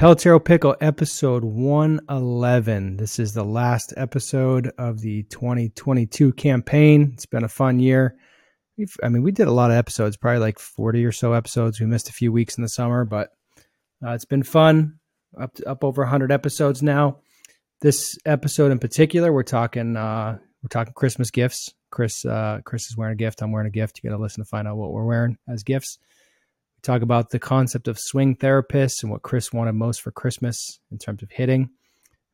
Pelotero Pickle episode 111. This is the last episode of the 2022 campaign. It's been a fun year. We've, I mean, we did a lot of episodes, probably like 40 or so episodes. We missed a few weeks in the summer, but uh, it's been fun. Up to, up over 100 episodes now. This episode in particular, we're talking uh, we're talking Christmas gifts. Chris uh, Chris is wearing a gift. I'm wearing a gift. You got to listen to find out what we're wearing as gifts talk about the concept of swing therapists and what Chris wanted most for Christmas in terms of hitting.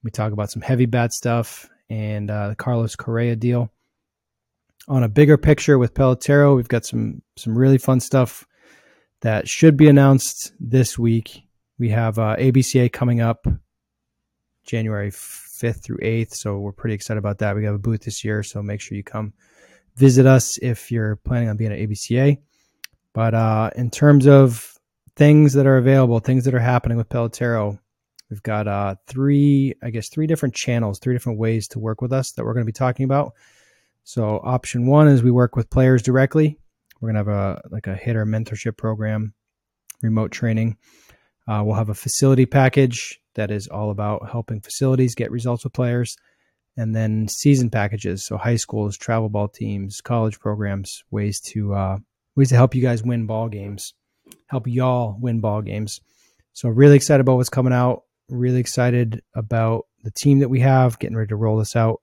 We talk about some heavy bat stuff and uh, the Carlos Correa deal. On a bigger picture with Pelotero, we've got some some really fun stuff that should be announced this week. We have uh, ABCA coming up January 5th through 8th, so we're pretty excited about that. We have a booth this year, so make sure you come visit us if you're planning on being at ABCA. But uh, in terms of things that are available, things that are happening with Pelotero, we've got uh, three, I guess, three different channels, three different ways to work with us that we're going to be talking about. So option one is we work with players directly. We're going to have a like a hitter mentorship program, remote training. Uh, we'll have a facility package that is all about helping facilities get results with players, and then season packages. So high schools, travel ball teams, college programs, ways to uh, ways to help you guys win ball games, help y'all win ball games. So really excited about what's coming out. Really excited about the team that we have, getting ready to roll this out.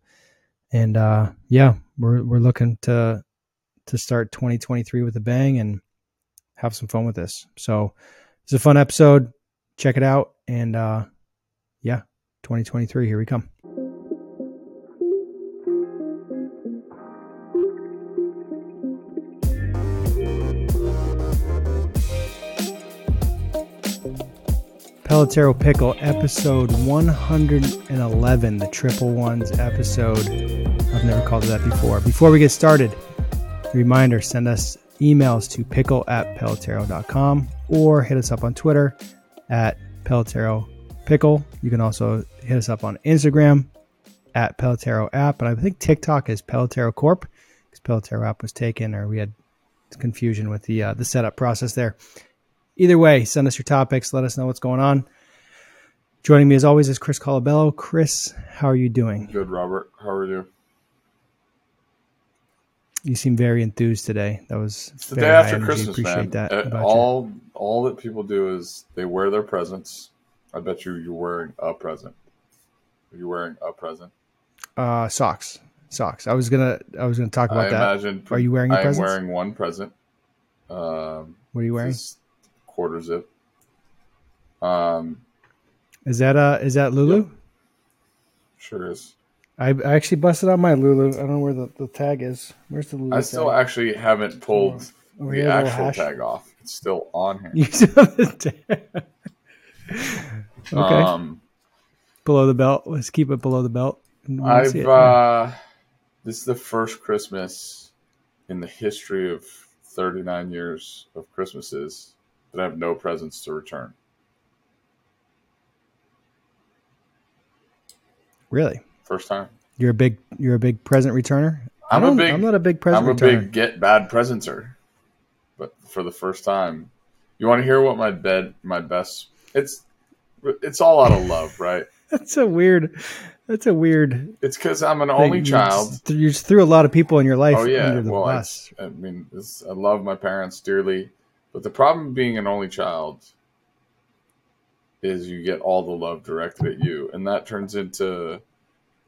And uh, yeah, we're we're looking to to start 2023 with a bang and have some fun with this. So it's a fun episode. Check it out. And uh, yeah, 2023, here we come. Pelotero Pickle, episode 111, the triple ones episode. I've never called it that before. Before we get started, reminder send us emails to pickle at pelotero.com or hit us up on Twitter at pelotero pickle. You can also hit us up on Instagram at pelotero app. And I think TikTok is pelotero corp because pelotero app was taken or we had confusion with the uh, the setup process there either way, send us your topics. Let us know what's going on. Joining me as always is Chris Colabello. Chris, how are you doing? Good, Robert. How are you? You seem very enthused today. That was it's the day after Christmas, Appreciate man. That uh, all you. all that people do is they wear their presents. I bet you you're wearing a present. Are you wearing a present? Uh, socks. Socks. I was gonna. I was gonna talk about I that. Imagine. Are you wearing? A present? I'm wearing one present. Um, what are you wearing? Quarter zip. Um, is that uh is that Lulu? Yep. Sure is. I, I actually busted out my Lulu. I don't know where the, the tag is. Where's the Lulu? I still tag? actually haven't pulled oh, the actual tag off. It's still on here. You have the tag. okay. Um, below the belt. Let's keep it below the belt. I've uh, this is the first Christmas in the history of 39 years of Christmases that I have no presents to return. Really? First time. You're a big you're a big present returner. I'm a big. I'm not a big present. Returner. I'm a returner. big get bad presenter, but for the first time, you want to hear what my bed my best. It's it's all out of love, right? That's a weird. That's a weird. It's because I'm an only you child. Just, you just threw a lot of people in your life. Oh yeah, well, I, I, mean, I love my parents dearly. But the problem being an only child is you get all the love directed at you, and that turns into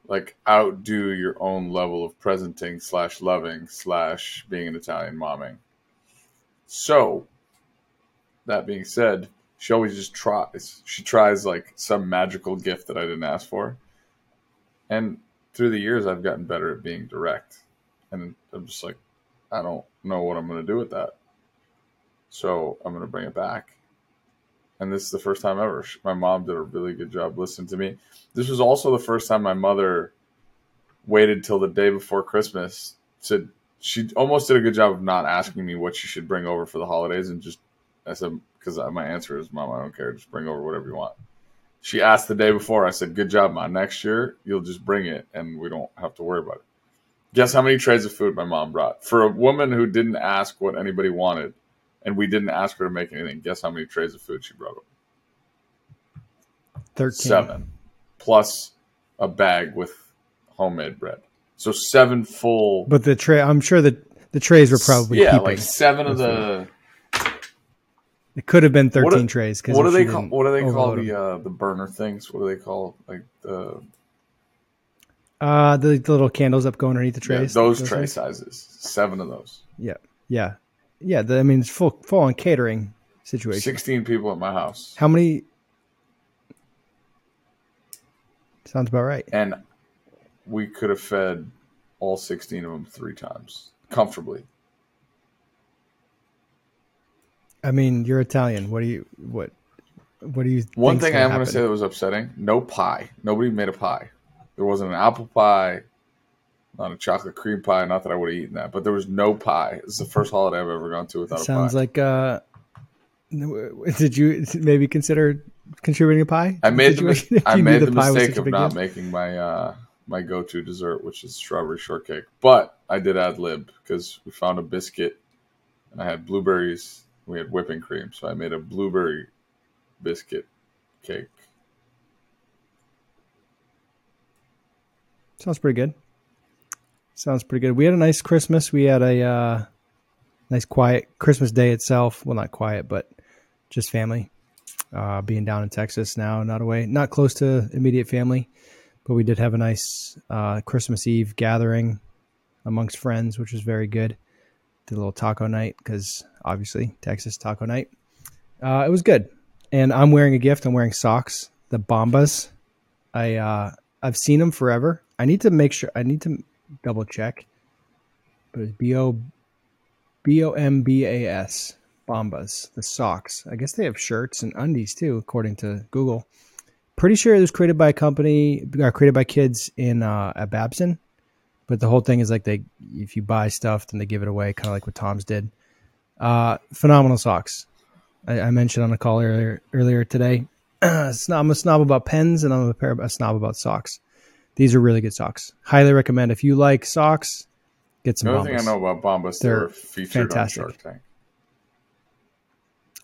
like outdo your own level of presenting slash loving slash being an Italian momming. So, that being said, she always just tries. She tries like some magical gift that I didn't ask for. And through the years, I've gotten better at being direct. And I'm just like, I don't know what I'm going to do with that. So I'm going to bring it back. And this is the first time ever. My mom did a really good job listening to me. This was also the first time my mother waited till the day before Christmas to. She almost did a good job of not asking me what she should bring over for the holidays, and just I said because my answer is, "Mom, I don't care. Just bring over whatever you want." She asked the day before. I said, "Good job, mom. Next year you'll just bring it, and we don't have to worry about it." Guess how many trays of food my mom brought for a woman who didn't ask what anybody wanted and we didn't ask her to make anything. Guess how many trays of food she brought up? Thirteen. seven, plus a bag with homemade bread. So seven full. But the tray, I'm sure that the trays were probably yeah, like seven of the. it could have been What thirteen do- trays. 'cause What do they call? What do they call the uh, the burner things? What do they call like the uh the, the little candles up going underneath the yeah, trays? those tray things? sizes? Seven of those. Yeah, yeah, yeah. The, I mean, it's full full on catering situation. Sixteen people at my house, How many? Sounds about right. and we could have fed all sixteen of them three times comfortably. I mean, you're Italian. What do you what? What do you? One thing I'm going to say that was upsetting: no pie. Nobody made a pie. There wasn't an apple pie, not a chocolate cream pie. Not that I would have eaten that, but there was no pie. It's the first holiday I've ever gone to without sounds a pie. Sounds like. uh Did you maybe consider contributing a pie? I made the, if I made the was mistake of not deal? making my uh, my go to dessert, which is strawberry shortcake. But I did ad lib because we found a biscuit, and I had blueberries. We had whipping cream, so I made a blueberry biscuit cake. Sounds pretty good. Sounds pretty good. We had a nice Christmas. We had a uh, nice quiet Christmas day itself. Well, not quiet, but just family. Uh, being down in Texas now, not away, not close to immediate family, but we did have a nice uh, Christmas Eve gathering amongst friends, which was very good. Did a little taco night because obviously Texas taco night. Uh, it was good, and I'm wearing a gift. I'm wearing socks, the Bombas. I uh, I've seen them forever. I need to make sure. I need to double check. But it's B O B O M B A S Bombas, the socks. I guess they have shirts and undies too, according to Google. Pretty sure it was created by a company, or created by kids in uh, at Babson. But the whole thing is like they, if you buy stuff, then they give it away, kind of like what Tom's did. Uh, phenomenal socks. I, I mentioned on a call earlier earlier today. I'm a snob about pens, and I'm a, pair, a snob about socks. These are really good socks. Highly recommend. If you like socks, get some The other thing I know about Bombas, they They're were featured fantastic. on Shark Tank.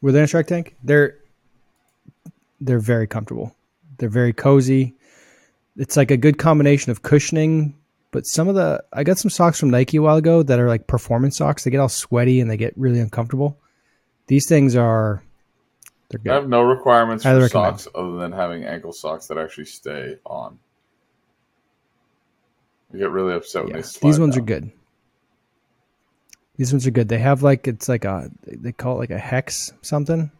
Were they in Shark Tank? They're they're very comfortable. They're very cozy. It's like a good combination of cushioning, but some of the I got some socks from Nike a while ago that are like performance socks. They get all sweaty and they get really uncomfortable. These things are they're I have no requirements for recommend. socks other than having ankle socks that actually stay on. I get really upset when Yeah, they these ones down. are good. These ones are good. They have like it's like a they call it like a hex something.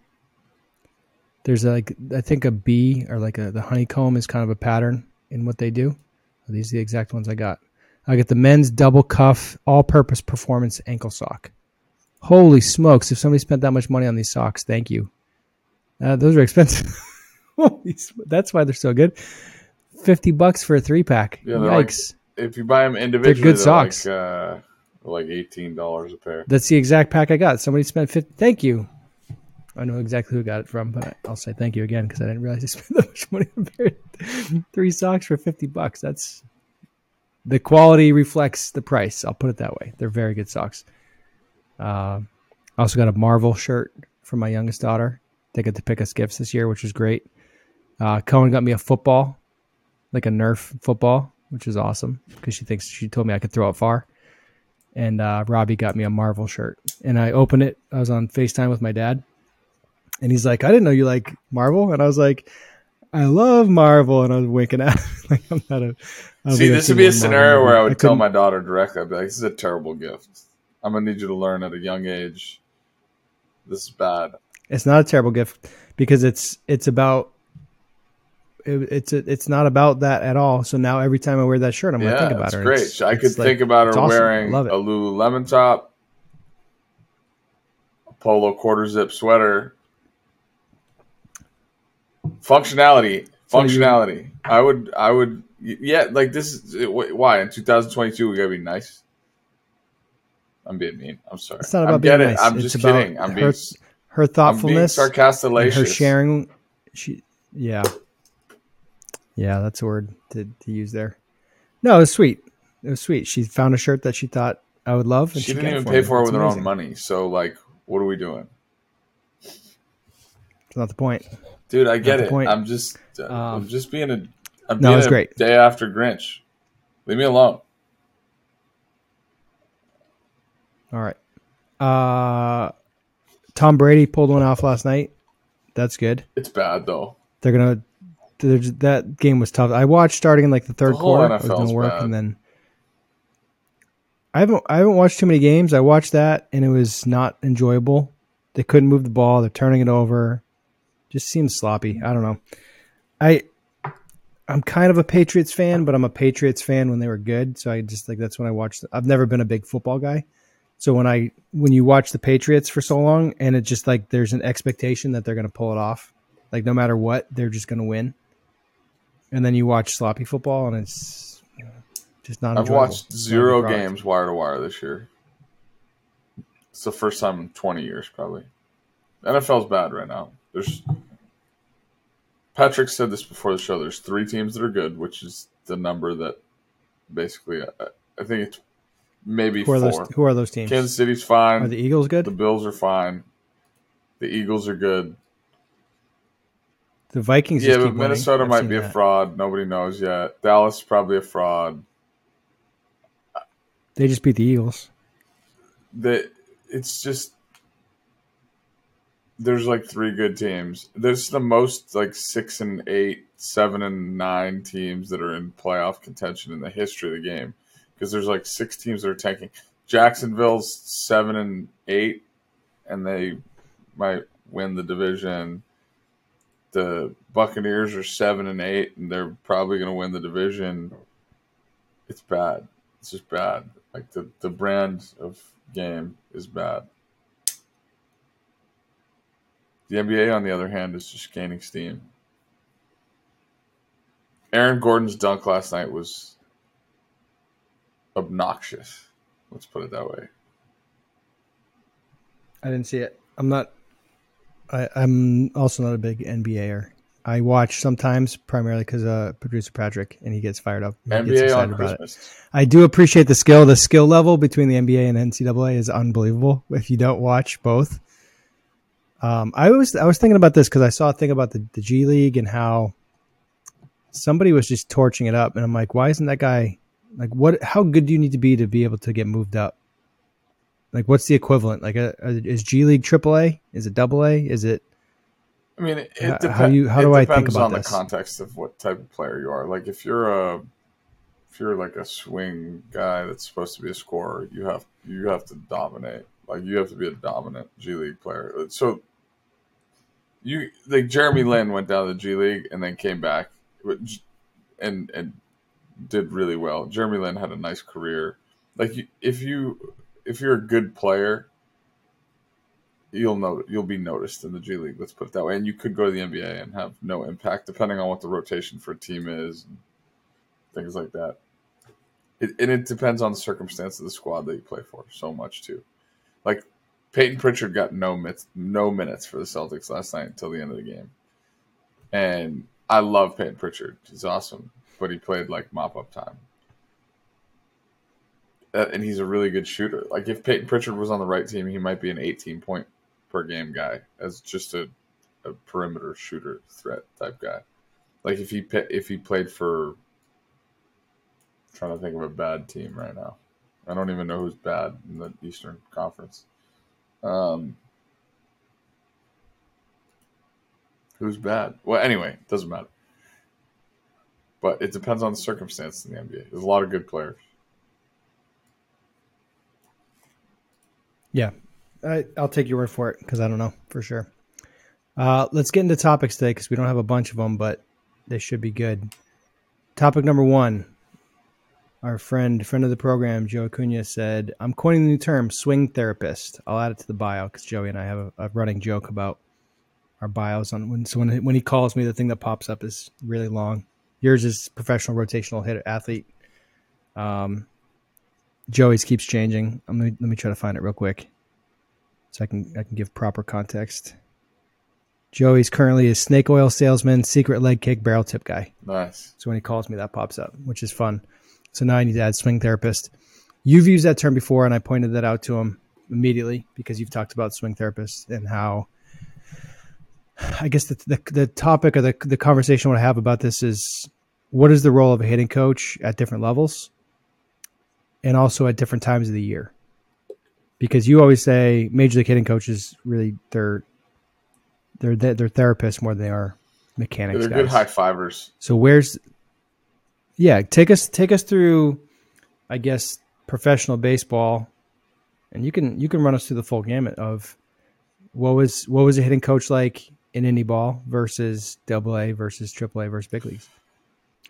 There's like I think a bee or like a the honeycomb is kind of a pattern in what they do. These are the exact ones I got. I get the men's double cuff all-purpose performance ankle sock. Holy smokes! If somebody spent that much money on these socks, thank you. Uh, those are expensive. Holy That's why they're so good. Fifty bucks for a three pack. Yeah, they're like- Yikes! If you buy them individually, good they're socks. Like, uh, like eighteen dollars a pair. That's the exact pack I got. Somebody spent 50. Thank you. I know exactly who got it from, but I'll say thank you again because I didn't realize they spent that much money on pair three socks for 50 bucks. That's the quality reflects the price. I'll put it that way. They're very good socks. Uh, I also got a Marvel shirt from my youngest daughter. They got to pick us gifts this year, which was great. Uh, Cohen got me a football, like a Nerf football, which is awesome because she thinks she told me I could throw it far and uh, Robbie got me a Marvel shirt. And I opened it. I was on FaceTime with my dad, and he's like, "I didn't know you like Marvel," and I was like, "I love Marvel," and I was winking at him. like I'm not a. I don't See, this would be a Marvel scenario where I would tell my daughter directly, I'd be like, "This is a terrible gift. I'm gonna need you to learn at a young age. This is bad." It's not a terrible gift because it's it's about. It- It's it's not about that at all. So now every time I wear that shirt, I'm gonna think about her. great. It's- I could like- think about her awesome. Wearing a Lululemon top, a polo quarter zip sweater. Functionality, So functionality. I would, I would, yeah. Like this is why in 2022 we gotta be nice. I'm being mean. I'm sorry. It's not about I'm being nice. I'm It's just about kidding. I'm her- being, her thoughtfulness sarcastic. her sharing. She yeah, yeah. That's a word to, to use there. No, it was sweet. It was sweet. She found a shirt that she thought I would love. And She didn't even for pay for it with her own money. So like, what are we doing? It's not the point. Dude, I get it. I'm just, uh, I'm Um, just being a, I'm no, being it's a great. day after Grinch. Leave me alone. All right. Uh, Tom Brady pulled one off last night. That's good. It's bad though. They're gonna. They're that game was tough. I watched starting in like the third The quarter. I was doing work, bad. and then I haven't I haven't watched too many games. I watched that, and it was not enjoyable. They couldn't move the ball. They're turning it over. Just seems sloppy. I don't know. I I'm kind of a Patriots fan, but I'm a Patriots fan when they were good. So I just like that's when I watched. I've never been a big football guy. So when I when you watch the Patriots for so long, and it just like there's an expectation that they're going to pull it off, like no matter what, they're just going to win. And then you watch sloppy football, and it's uh, just not. Enjoyable. I've enjoyable. watched It's not a zero games wire to wire this year. It's the first time in 20 years, probably. NFL's bad right now. There's Patrick said this before the show. There's three teams that are good, which is the number that basically I, I think it's maybe Who are four. those? Who are those teams? Kansas City's fine. Are the Eagles good? the Bills are fine. The Eagles are good. The Vikings. yeah, but. Minnesota might be a fraud. Nobody knows yet. Dallas is probably a fraud. They just beat the Eagles. that it's just there's like three good teams. There's the most like six and eight, seven and nine teams that are in playoff contention in the history of the game. Because there's like six teams that are tanking. Jacksonville's seven and eight, and they might win the division. The Buccaneers are seven and eight, and they're probably going to win the division. It's bad. It's just bad. Like the the brand of game is bad. The NBA, on the other hand, is just gaining steam. Aaron Gordon's dunk last night was obnoxious. Let's put it that way. I didn't see it. I'm not. I, I'm also not a big NBAer. I watch sometimes, primarily because uh, producer Patrick, and he gets fired up. He gets NBA excited on about it. Christmas. I do appreciate the skill. The skill level between the NBA and NCAA is unbelievable. If you don't watch both, um, I was I was thinking about this because I saw a thing about the, the G League and how somebody was just torching it up, and I'm like, why isn't that guy like what? How good do you need to be to be able to get moved up? Like, what's the equivalent? Like, a, a, is G League AAA? Is it Double A? Is it? I mean, it, it depe- how do you- how do I think depends about on this? the context of what type of player you are. Like if you're a if you're like a swing guy that's supposed to be a scorer, you have you have to dominate. Like you have to be a dominant G League player. So you like Jeremy Lin went down to the G League and then came back which- and and did really well. Jeremy Lin had a nice career. Like if you if you're a good player, you'll know you'll be noticed in the G League. Let's put it that way. And you could go to the NBA and have no impact, depending on what the rotation for a team is, and things like that. It, and it depends on the circumstance of the squad that you play for. So much too. Like Payton Pritchard got no minutes, no minutes for the Celtics last night until the end of the game, and I love Payton Pritchard. He's awesome, but he played like mop up time. Uh, and he's a really good shooter. Like if Payton Pritchard was on the right team, he might be an 18 point per game guy as just a, a perimeter shooter threat type guy. Like if he if he played for trying to think of a bad team right now. I don't even know who's bad in the Eastern Conference. Um, who's bad? Well, anyway, doesn't matter. But it depends on the circumstance in the NBA. There's a lot of good players. Yeah, I, I'll take your word for it because I don't know for sure. Uh, let's get into topics today because we don't have a bunch of them, but they should be good. Topic number one. Our friend, friend of the program, Joe Acuna said, "I'm coining the new term, swing therapist." I'll add it to the bio because Joey and I have a, a running joke about our bios on when so when when he calls me, the thing that pops up is really long. Yours is professional rotational hit athlete. Um, Joey's keeps changing. I'm gonna, let me try to find it real quick, so I can I can give proper context. Joey's currently a snake oil salesman, secret leg kick, barrel tip guy. Nice. So when he calls me, that pops up, which is fun. So now I need to add swing therapist. You've used that term before, and I pointed that out to him immediately because you've talked about swing therapists and how I guess the, the, the topic of the, the conversation I want to have about this is what is the role of a hitting coach at different levels and also at different times of the year? Because you always say major league hitting coaches really they're they're they're therapists more than they are mechanics. They're guys. good high fivers. So where's yeah, take us take us through I guess professional baseball and you can you can run us through the full gamut of what was what was a hitting coach like in indie ball versus double A versus triple A versus big leagues.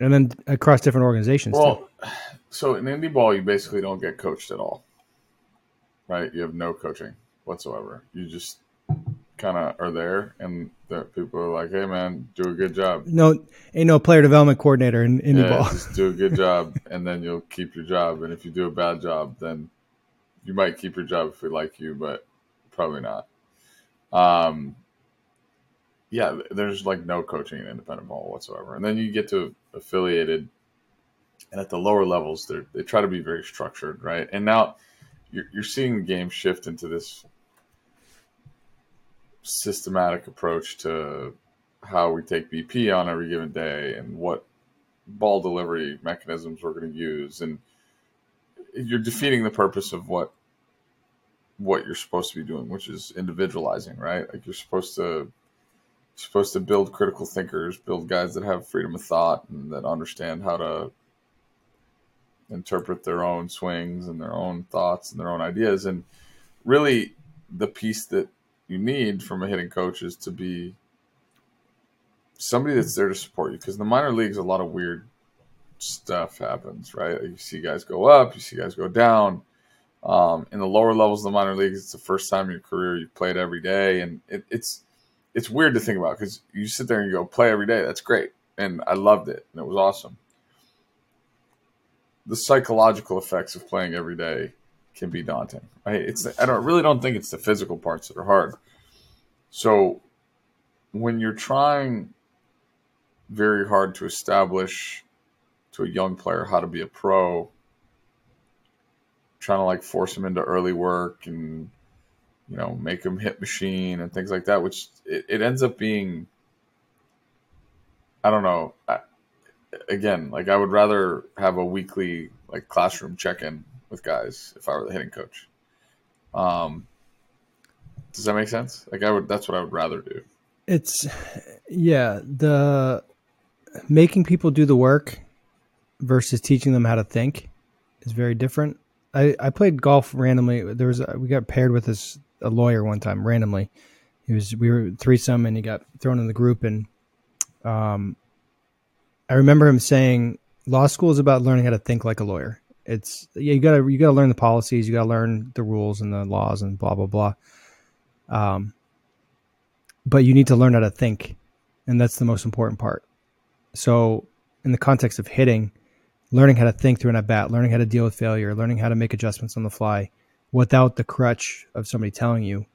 And then across different organizations. Well, too. so in indie ball you basically don't get coached at all. Right? You have no coaching whatsoever. You just kind of are there, and the people are like, "Hey, man, do a good job." No, ain't no player development coordinator in indie yeah, ball. just do a good job, and then you'll keep your job. And if you do a bad job, then you might keep your job if we like you, but probably not. Um, yeah, there's like no coaching in independent ball whatsoever. And then you get to affiliated, and at the lower levels, they they try to be very structured, right? And now you're, you're seeing the game shift into this systematic approach to how we take BP on every given day and what ball delivery mechanisms we're going to use and you're defeating the purpose of what what you're supposed to be doing which is individualizing right like you're supposed to supposed to build critical thinkers build guys that have freedom of thought and that understand how to interpret their own swings and their own thoughts and their own ideas. And really the piece that you need from a hitting coach is to be somebody that's there to support you because the minor leagues a lot of weird stuff happens right? You see guys go up you see guys go down. Um, in the lower levels of the minor leagues it's the first time in your career you've played every day. And it, it's it's weird to think about because you sit there and you go play every day that's great and i loved it and it was awesome the psychological effects of playing every day can be daunting. Right? It's I don't really don't think it's the physical parts that are hard. So when you're trying very hard to establish to a young player how to be a pro, trying to like force them into early work and you know make them hit machine and things like that, which it, it ends up being I don't know. I, again, like I would rather have a weekly like classroom check in with guys if I were the hitting coach. Um, does that make sense? Like I would, that's what I would rather do. It's yeah, the making people do the work versus teaching them how to think is very different. I, I played golf randomly. There was we got paired with this a lawyer one time randomly. He was we were threesome and he got thrown in the group and um I remember him saying law school is about learning how to think like a lawyer it's yeah, you gotta you gotta learn the policies, you gotta learn the rules and the laws and blah blah blah. Um, but you need to learn how to think, and that's the most important part. So, in the context of hitting, learning how to think through an at bat, learning how to deal with failure, learning how to make adjustments on the fly, without the crutch of somebody telling you.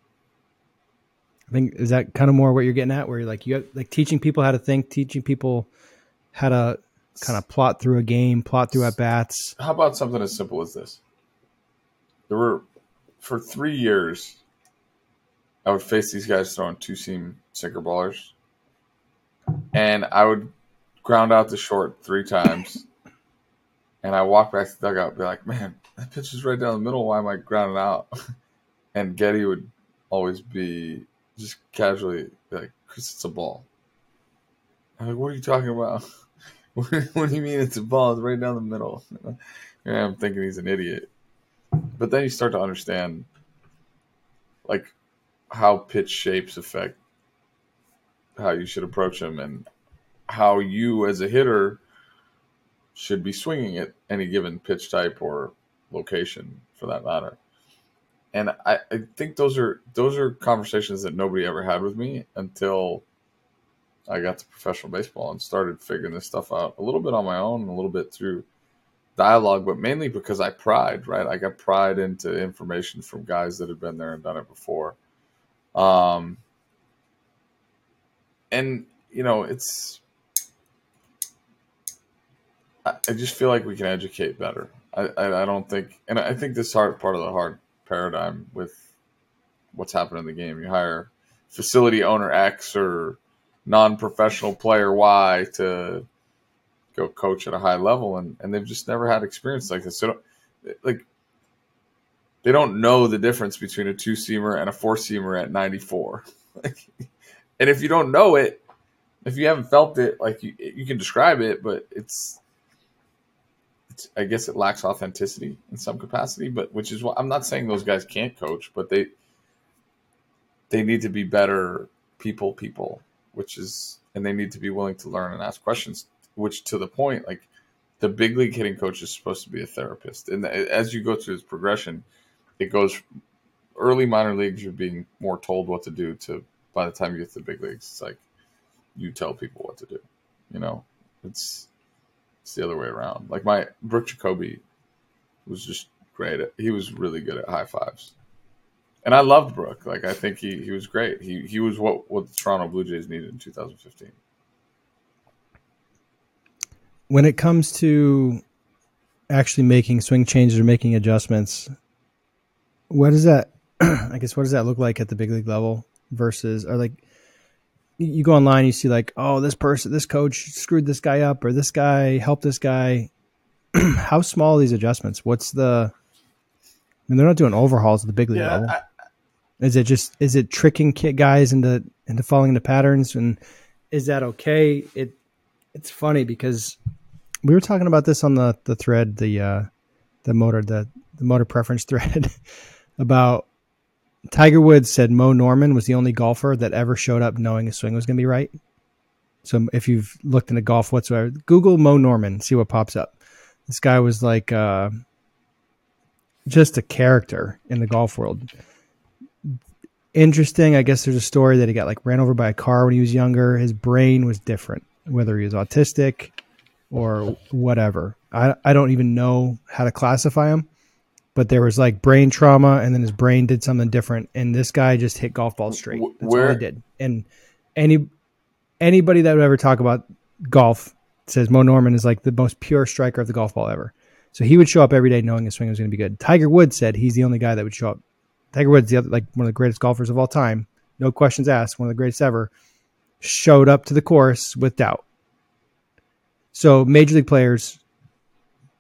I think is that kind of more what you're getting at, where you're like you got, like teaching people how to think, teaching people how to kind of plot through a game, plot through at bats. How about something as simple as this? There were for three years, I would face these guys throwing two seam sinker ballers, and I would ground out the short three times, and I walk back to the dugout, and be like, "Man, that pitch is right down the middle. Why am I grounding out?" and Getty would always be just casually like, "Chris, it's a ball." I'm like, "What are you talking about?" what do you mean it's a ball? It's right down the middle. yeah, I'm thinking he's an idiot. But then you start to understand, like, how pitch shapes affect how you should approach him and how you, as a hitter, should be swinging at any given pitch type or location, for that matter. And I, I think those are those are conversations that nobody ever had with me until I got to professional baseball and started figuring this stuff out a little bit on my own, a little bit through dialogue, but mainly because I pried, right? I got pried into information from guys that had been there and done it before. Um, and you know, it's, I, just feel like we can educate better. I, I, I don't think, and I think this hard part of the hard paradigm with what's happened in the game. You hire facility owner X or non-professional player Y to go coach at a high level, and, and they've just never had experience like this. So, like, they don't know the difference between a two seamer and a four seamer at 94. and if you don't know it, if you haven't felt it, like you, you can describe it, but it's, I guess it lacks authenticity in some capacity. But which is what I'm not saying those guys can't coach, but they they need to be better people, people, which is, and they need to be willing to learn and ask questions. Which to the point, like the big league hitting coach is supposed to be a therapist, and as you go through this progression, it goes early minor leagues. You're being more told what to do to by the time you get to the big leagues, it's like you tell people what to do. You know, it's it's the other way around. Like my Brook Jacoby was just great. At, he was really good at high fives, and I loved Brook. Like I think he he was great. He he was what what the Toronto Blue Jays needed in 2015. When it comes to actually making swing changes or making adjustments, what does that? I guess what does that look like at the big league level versus or like you go online, you see like, oh, this person, this coach screwed this guy up, or this guy helped this guy. How small are these adjustments? What's the? I mean, they're not doing overhauls at the big league yeah, level. I, is it just is it tricking guys into into falling into patterns, and is that okay? It it's funny because we were talking about this on the the thread, the uh, the motor the the motor preference thread about Tiger Woods said Moe Norman was the only golfer that ever showed up knowing his swing was going to be right. So if you've looked into golf whatsoever, Google Moe Norman, see what pops up. This guy was like uh, just a character in the golf world. Interesting. I guess there's a story that he got like ran over by a car when he was younger. His brain was different, whether he was autistic or whatever. I, I don't even know how to classify him but there was like brain trauma and then his brain did something different and this guy just hit golf balls straight. that's Where? all he did. And any anybody that would ever talk about golf says moe norman is like the most pure striker of the golf ball ever. So he would show up every day knowing his swing was going to be good. Tiger woods said he's the only guy that would show up. Tiger woods the other like one of the greatest golfers of all time no questions asked one of the greatest ever showed up to the course with doubt. So major league players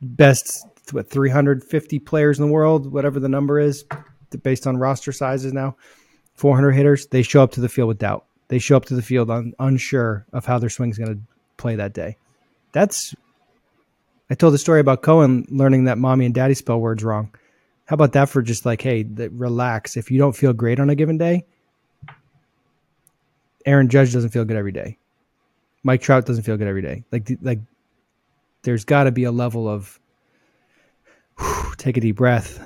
best what 350 players in the world, whatever the number is, based on roster sizes now, 400 hitters. They show up to the field with doubt. They show up to the field un, unsure of how their swing is going to play that day. That's. I told the story about Cohen learning that mommy and daddy spell words wrong. How about that for just like, hey, relax. If you don't feel great on a given day, Aaron Judge doesn't feel good every day. Mike Trout doesn't feel good every day. Like, like, there's got to be a level of take a deep breath.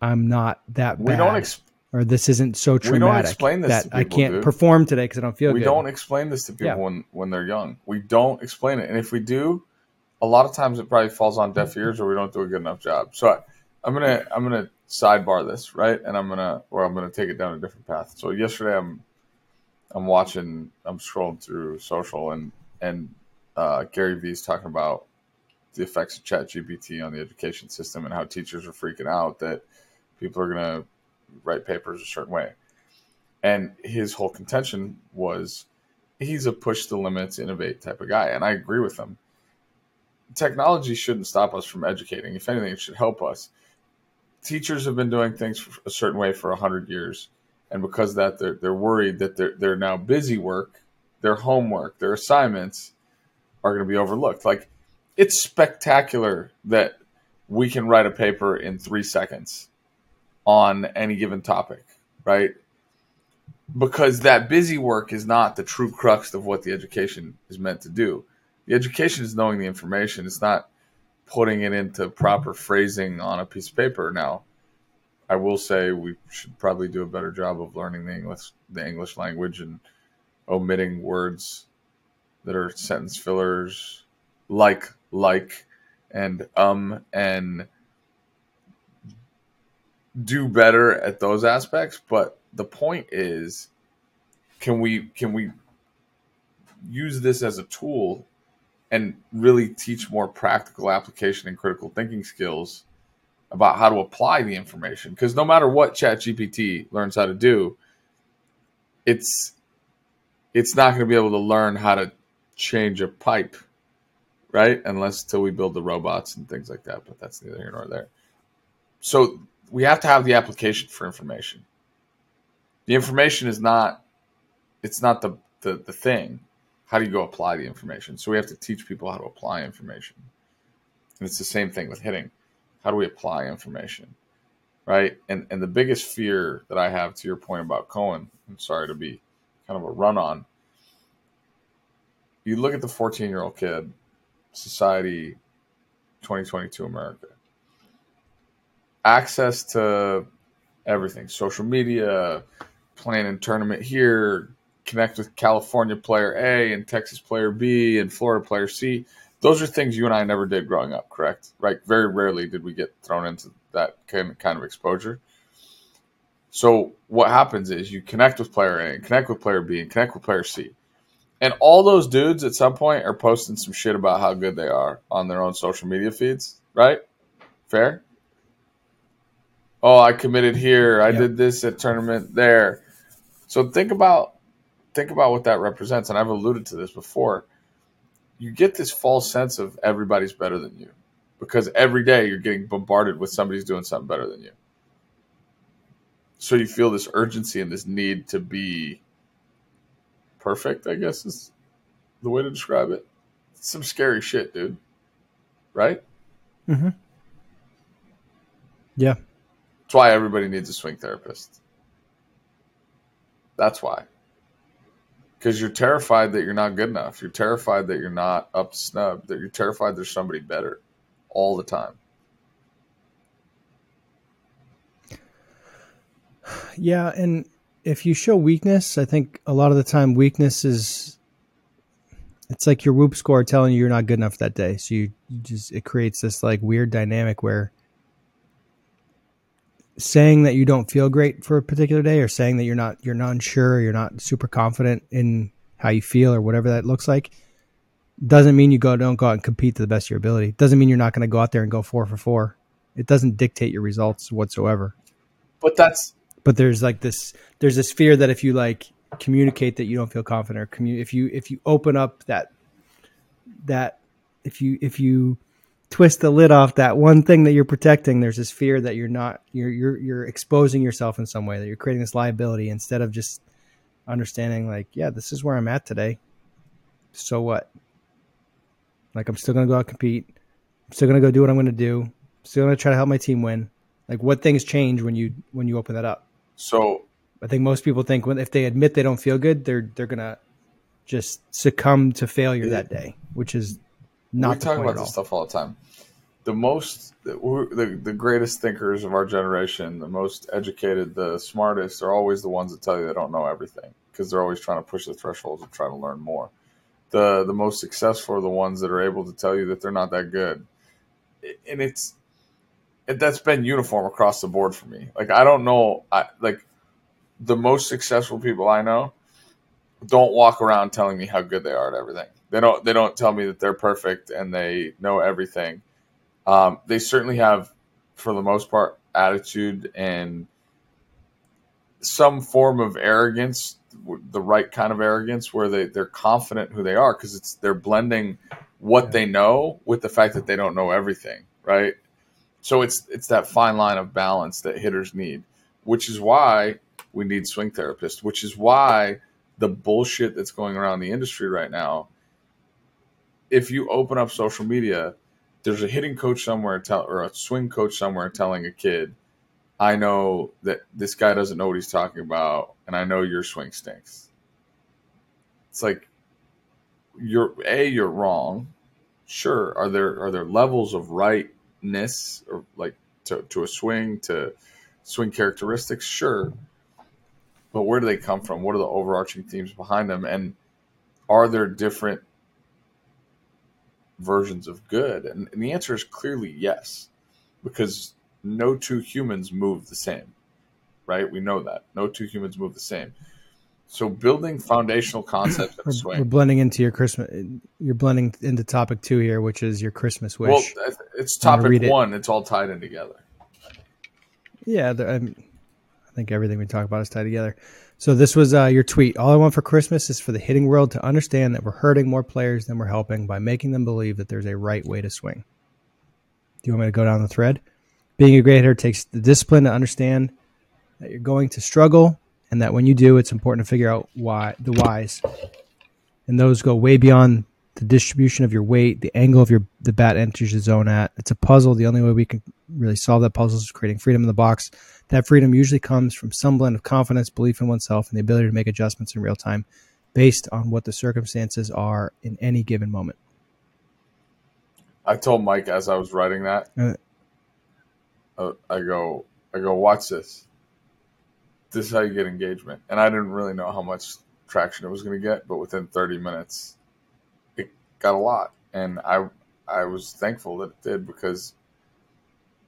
I'm not that bad. We don't ex- or this isn't so traumatic We don't that people, I can't dude. perform today because I don't feel we good. We don't explain this to people yeah. when, when they're young. We don't explain it. And if we do, a lot of times it probably falls on deaf ears or we don't do a good enough job. So I, I'm gonna I'm gonna sidebar this, right? And I'm gonna or I'm gonna take it down a different path. So yesterday I'm I'm watching I'm scrolling through social and and uh, Gary Vee's talking about the effects of chat ChatGPT on the education system and how teachers are freaking out that people are going to write papers a certain way. And his whole contention was he's a push the limits, innovate type of guy. And I agree with him. Technology shouldn't stop us from educating. If anything, it should help us. Teachers have been doing things a certain way for 100 years. And because of that, they're, they're worried that they're, they're now busy work, their homework, their assignments are going to be overlooked. Like it's spectacular that we can write a paper in three seconds on any given topic, right? Because that busy work is not the true crux of what the education is meant to do. The education is knowing the information. It's not putting it into proper phrasing on a piece of paper. Now, I will say we should probably do a better job of learning the English the English language and omitting words that are sentence fillers like like and um and do better at those aspects but the point is can we can we use this as a tool and really teach more practical application and critical thinking skills about how to apply the information? Because no matter what chat gpt learns how to do it's it's not going to be able to learn how to change a pipe, right? Unless till we build the robots and things like that. But that's neither here nor there. So we have to have the application for information. The information is not it's not the, the, the thing. How do you go apply the information? So we have to teach people how to apply information. And it's the same thing with hitting. How do we apply information? Right? And and the biggest fear that I have to your point about Cohen, I'm sorry to be kind of a run on. You look at the 14 year old kid, society 2022 America. Access to everything, social media, playing in tournament here, connect with California player A and Texas player B and Florida player C. Those are things you and I never did growing up, correct? Right? Very rarely did we get thrown into that kind of exposure. So what happens is you connect with player A and connect with player B and connect with player C. And all those dudes at some point are posting some shit about how good they are on their own social media feeds, right? Fair? Oh, I committed here. I yep. did this at tournament there. So think about think about what that represents, and I've alluded to this before. You get this false sense of everybody's better than you because every day you're getting bombarded with somebody's doing something better than you. So you feel this urgency and this need to be perfect, I guess is the way to describe it. It's some scary shit, dude. Right? Mm-hmm. Yeah. That's why everybody needs a swing therapist. That's why because you're terrified that you're not good enough. You're terrified that you're not up to snub. That you're terrified there's somebody better all the time. Yeah, and if you show weakness, I think a lot of the time weakness is it's like your whoop score telling you you're not good enough that day. So you, you just it creates this like weird dynamic where saying that you don't feel great for a particular day or saying that you're not you're not sure you're not super confident in how you feel or whatever that looks like doesn't mean you go don't go out and compete to the best of your ability. Doesn't mean you're not going to go out there and go four for four. It doesn't dictate your results whatsoever. But that's but there's like this there's this fear that if you like communicate that you don't feel confident or if you if you open up that that if you if you twist the lid off that one thing that you're protecting, there's this fear that you're not you're you're you're exposing yourself in some way that you're creating this liability instead of just understanding like, yeah, this is where I'm at today. So what? Like I'm still gonna go out compete. I'm still gonna go do what I'm gonna do. I'm still gonna try to help my team win. Like what things change when you when you open that up? So I think most people think when if they admit they don't feel good, they're they're gonna just succumb to failure that day, which is not we talk about this stuff all the time. The most, the, the greatest thinkers of our generation, the most educated, the smartest, are always the ones that tell you they don't know everything because they're always trying to push the thresholds and try to learn more. The the most successful are the ones that are able to tell you that they're not that good, and it's it, that's been uniform across the board for me. Like I don't know, I like the most successful people I know don't walk around telling me how good they are at everything. They don't they don't tell me that they're perfect and they know everything. Um, they certainly have, for the most part, attitude and some form of arrogance, the right kind of arrogance, where they they're confident who they are because it's they're blending what they know with the fact that they don't know everything, right? So it's it's that fine line of balance that hitters need, which is why we need swing therapists, which is why the bullshit that's going around the industry right now if you open up social media, there's a hitting coach somewhere tell or a swing coach somewhere telling a kid, I know that this guy doesn't know what he's talking about, and I know your swing stinks. It's like you're a you're wrong. Sure, are there are there levels of rightness or like to, to a swing to swing characteristics? Sure, but where do they come from? What are the overarching themes behind them? And are there different versions of good? And, and the answer is clearly yes, because no two humans move the same, right? We know that. No two humans move the same. So building foundational concepts in swing. We're blending into your Christmas. You're blending into topic two here, which is your Christmas wish. Well, it's topic one. It. It's all tied in together. Yeah, I I think everything we talk about is tied together. So this was uh, your tweet. All I want for Christmas is for the hitting world to understand that we're hurting more players than we're helping by making them believe that there's a right way to swing. Do you want me to go down the thread? Being a great hitter takes the discipline to understand that you're going to struggle and that when you do, it's important to figure out why the whys. And those go way beyond the distribution of your weight, the angle of your the bat enters the zone at. It's a puzzle. The only way we can really solve that puzzle is creating freedom in the box. That freedom usually comes from some blend of confidence, belief in oneself, and the ability to make adjustments in real time based on what the circumstances are in any given moment. I told Mike as I was writing that, Uh, uh, I go, I go, watch this. This is how you get engagement. And I didn't really know how much traction it was going to get, but within 30 minutes, it got a lot. And I, I was thankful that it did because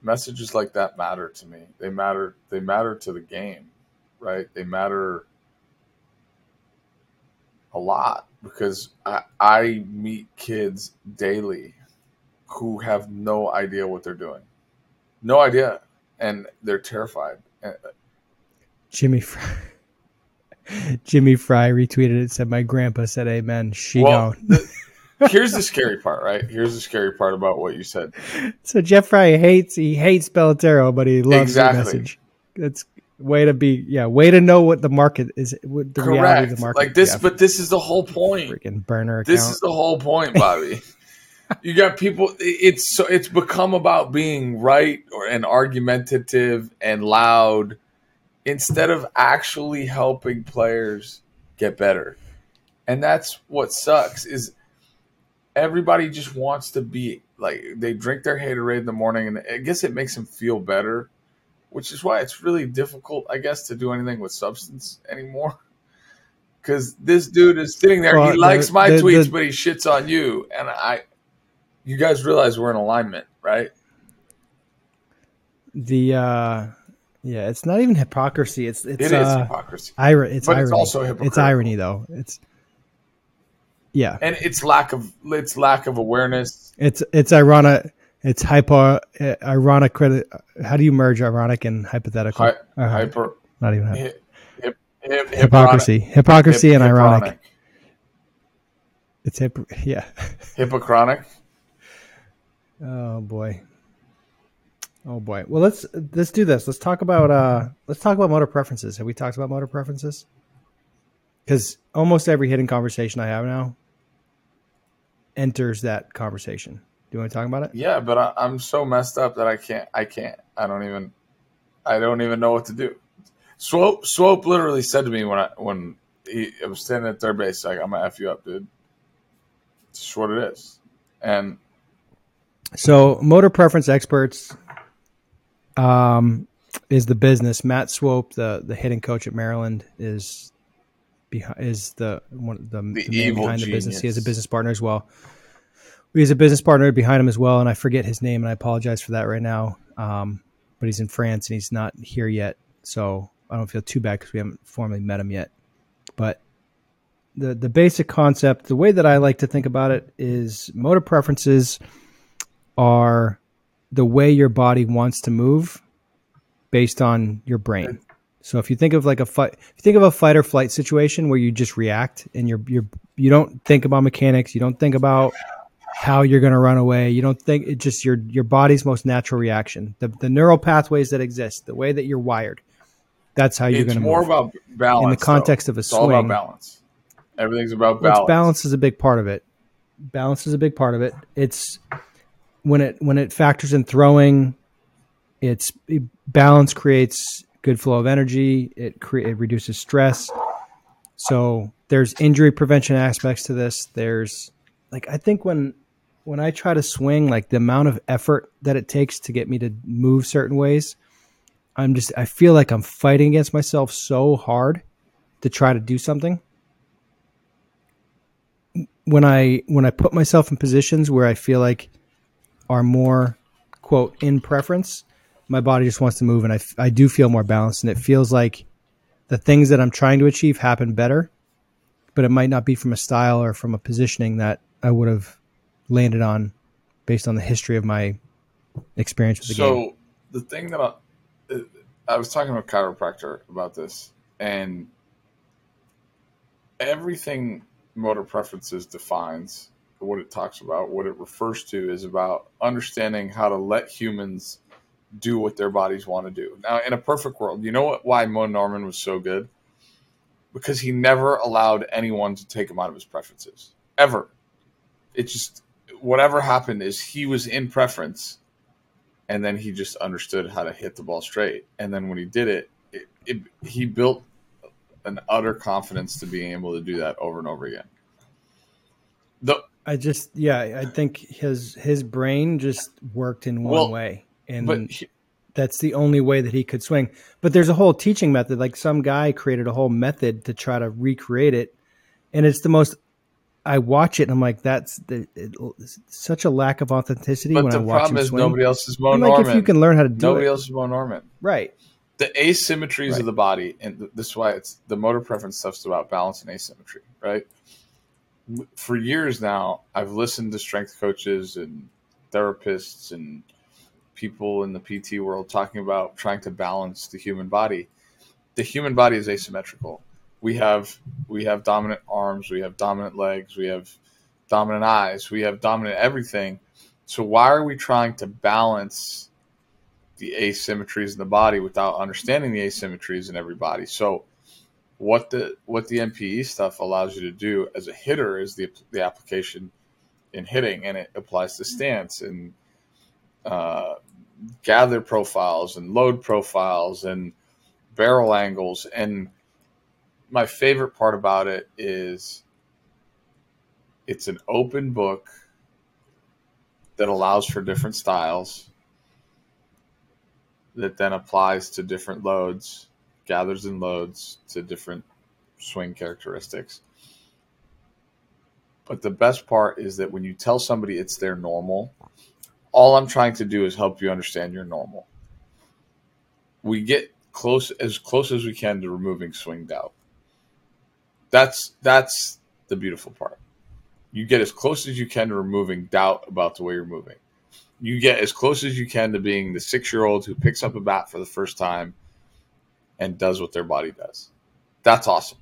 messages like that matter to me. They matter. They matter to the game, right? They matter a lot because I, I meet kids daily who have no idea what they're doing, no idea, and they're terrified. Jimmy Fry. Jimmy Fry retweeted it. Said my grandpa said amen. She Well, gone. here's the scary part, right? Here's the scary part about what you said. So Jeff Fry hates he hates Bellatero, but he loves Exactly. the message. That's way to be yeah, way to know what the market is what the reality Correct. of the market. Like this, Jeff. but this is the whole point. freaking burner account. This is the whole point, Bobby. you got people. It's so it's become about being right or and argumentative and loud instead of actually helping players get better. And that's what sucks is everybody just wants to be like they drink their haterade in the morning and I guess it makes them feel better, which is why it's really difficult, I guess, to do anything with substance anymore. Because this dude is sitting there, Well, he likes the- my the- tweets, the- but he shits on you. And I, you guys realize we're in alignment, right? the uh yeah, it's not even hypocrisy. It's it's It is uh, hypocrisy, ir- it's But it's irony. also It's irony though. It's yeah. and it's lack of it's lack of awareness. It's it's ironic. It's hypo uh, ironic. Credit. How do you merge ironic and hypothetical? Hi, Uh, hyper not even hy- hip, hip, hip, hypocrisy. Hypocrisy and ironic. It's hip. Yeah. Hippochronic. Oh boy. Oh boy. Well, let's let's do this. Let's talk about uh let's talk about motor preferences. Have we talked about motor preferences? Because almost every hidden conversation I have now enters that conversation. Do you want to talk about it? Yeah, but I, I'm so messed up that I can't. I can't. I don't even. I don't even know what to do. Swope Swope literally said to me when I when he I was standing at third base, like I'm gonna f you up, dude. It's just what it is. And So, motor preference experts um, is the business. Matt Swope, the the hitting coach at Maryland, is behind is the one the, the, man evil behind the business. He has a business partner as well. He has a business partner behind him as well, and I forget his name, and I apologize for that right now. Um, but he's in France and he's not here yet, so I don't feel too bad because we haven't formally met him yet. But the the basic concept, the way that I like to think about it, is motor preferences are the way your body wants to move based on your brain. So if you think of like a fight, if you think of a fight or flight situation where you just react and you're you're you don't think about mechanics, you don't think about how you're going to run away. You don't think it's just your your body's most natural reaction. The the neural pathways that exist, the way that you're wired. That's how you're going to more about balance. In the context though. of a it's all about swing. balance. Everything's about balance. balance is a big part of it. Balance is a big part of it. It's when it when it factors in throwing, it's balance creates good flow of energy. It cre- it reduces stress. So there's injury prevention aspects to this. There's like I think when when I try to swing, like the amount of effort that it takes to get me to move certain ways, I'm just I feel like I'm fighting against myself so hard to try to do something when I when I put myself in positions where I feel like are more quote in preference, my body just wants to move, and I, I do feel more balanced, and it feels like the things that I'm trying to achieve happen better, but it might not be from a style or from a positioning that I would have landed on based on the history of my experience with the game. so the thing that I, I was talking to a chiropractor about this, and everything motor preferences defines what it talks about, what it refers to is about understanding how to let humans do what their bodies want to do. Now, in a perfect world, you know what, why Moe Norman was so good? Because he never allowed anyone to take him out of his preferences. Ever. It just, whatever happened is he was in preference and then he just understood how to hit the ball straight. And then when he did it, it, it he built an utter confidence to being able to do that over and over again. The I just yeah, I think his his brain just worked in one well, way, and he, that's the only way that he could swing. But there's a whole teaching method. Like some guy created a whole method to try to recreate it, and it's the most. I watch it and I'm like, that's the, it, such a lack of authenticity. But when the I watch problem is swing. nobody else is Moe Norman. Like if you can learn how to do nobody it. Nobody else is Moe Norman. Right the asymmetries right. of the body, and this is why it's the motor preference stuff's about balance and asymmetry, right? For years now, I've listened to strength coaches and therapists and people in the PT world talking about trying to balance the human body. The human body is asymmetrical. We have we have dominant arms, we have dominant legs, we have dominant eyes, we have dominant everything. So why are we trying to balance the asymmetries in the body without understanding the asymmetries in every body. So what the what the MPE stuff allows you to do as a hitter is the the application in hitting, and it applies to stance and uh, gather profiles and load profiles and barrel angles. And my favorite part about it is it's an open book that allows for different styles that then applies to different loads, gathers and loads to different swing characteristics. But the best part is that when you tell somebody it's their normal, all I'm trying to do is help you understand your normal. We get close as close as we can to removing swing doubt. That's that's the beautiful part. You get as close as you can to removing doubt about the way you're moving you get as close as you can to being the six year old who picks up a bat for the first time and does what their body does. That's awesome.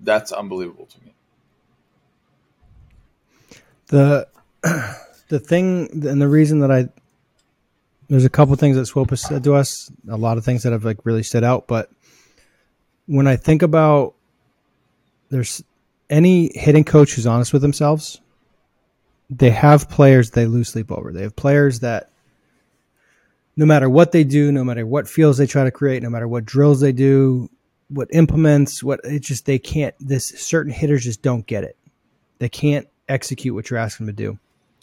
That's unbelievable to me. The the thing and the reason that I there's a couple things that Swope has said to us, a lot of things that have like really stood out, but when I think about there's any hitting coach who's honest with themselves they have players they lose sleep over. They have players that no matter what they do, no matter what fields they try to create, no matter what drills they do, what implements, what it just they can't this certain hitters just don't get it. They can't execute what you're asking them to do.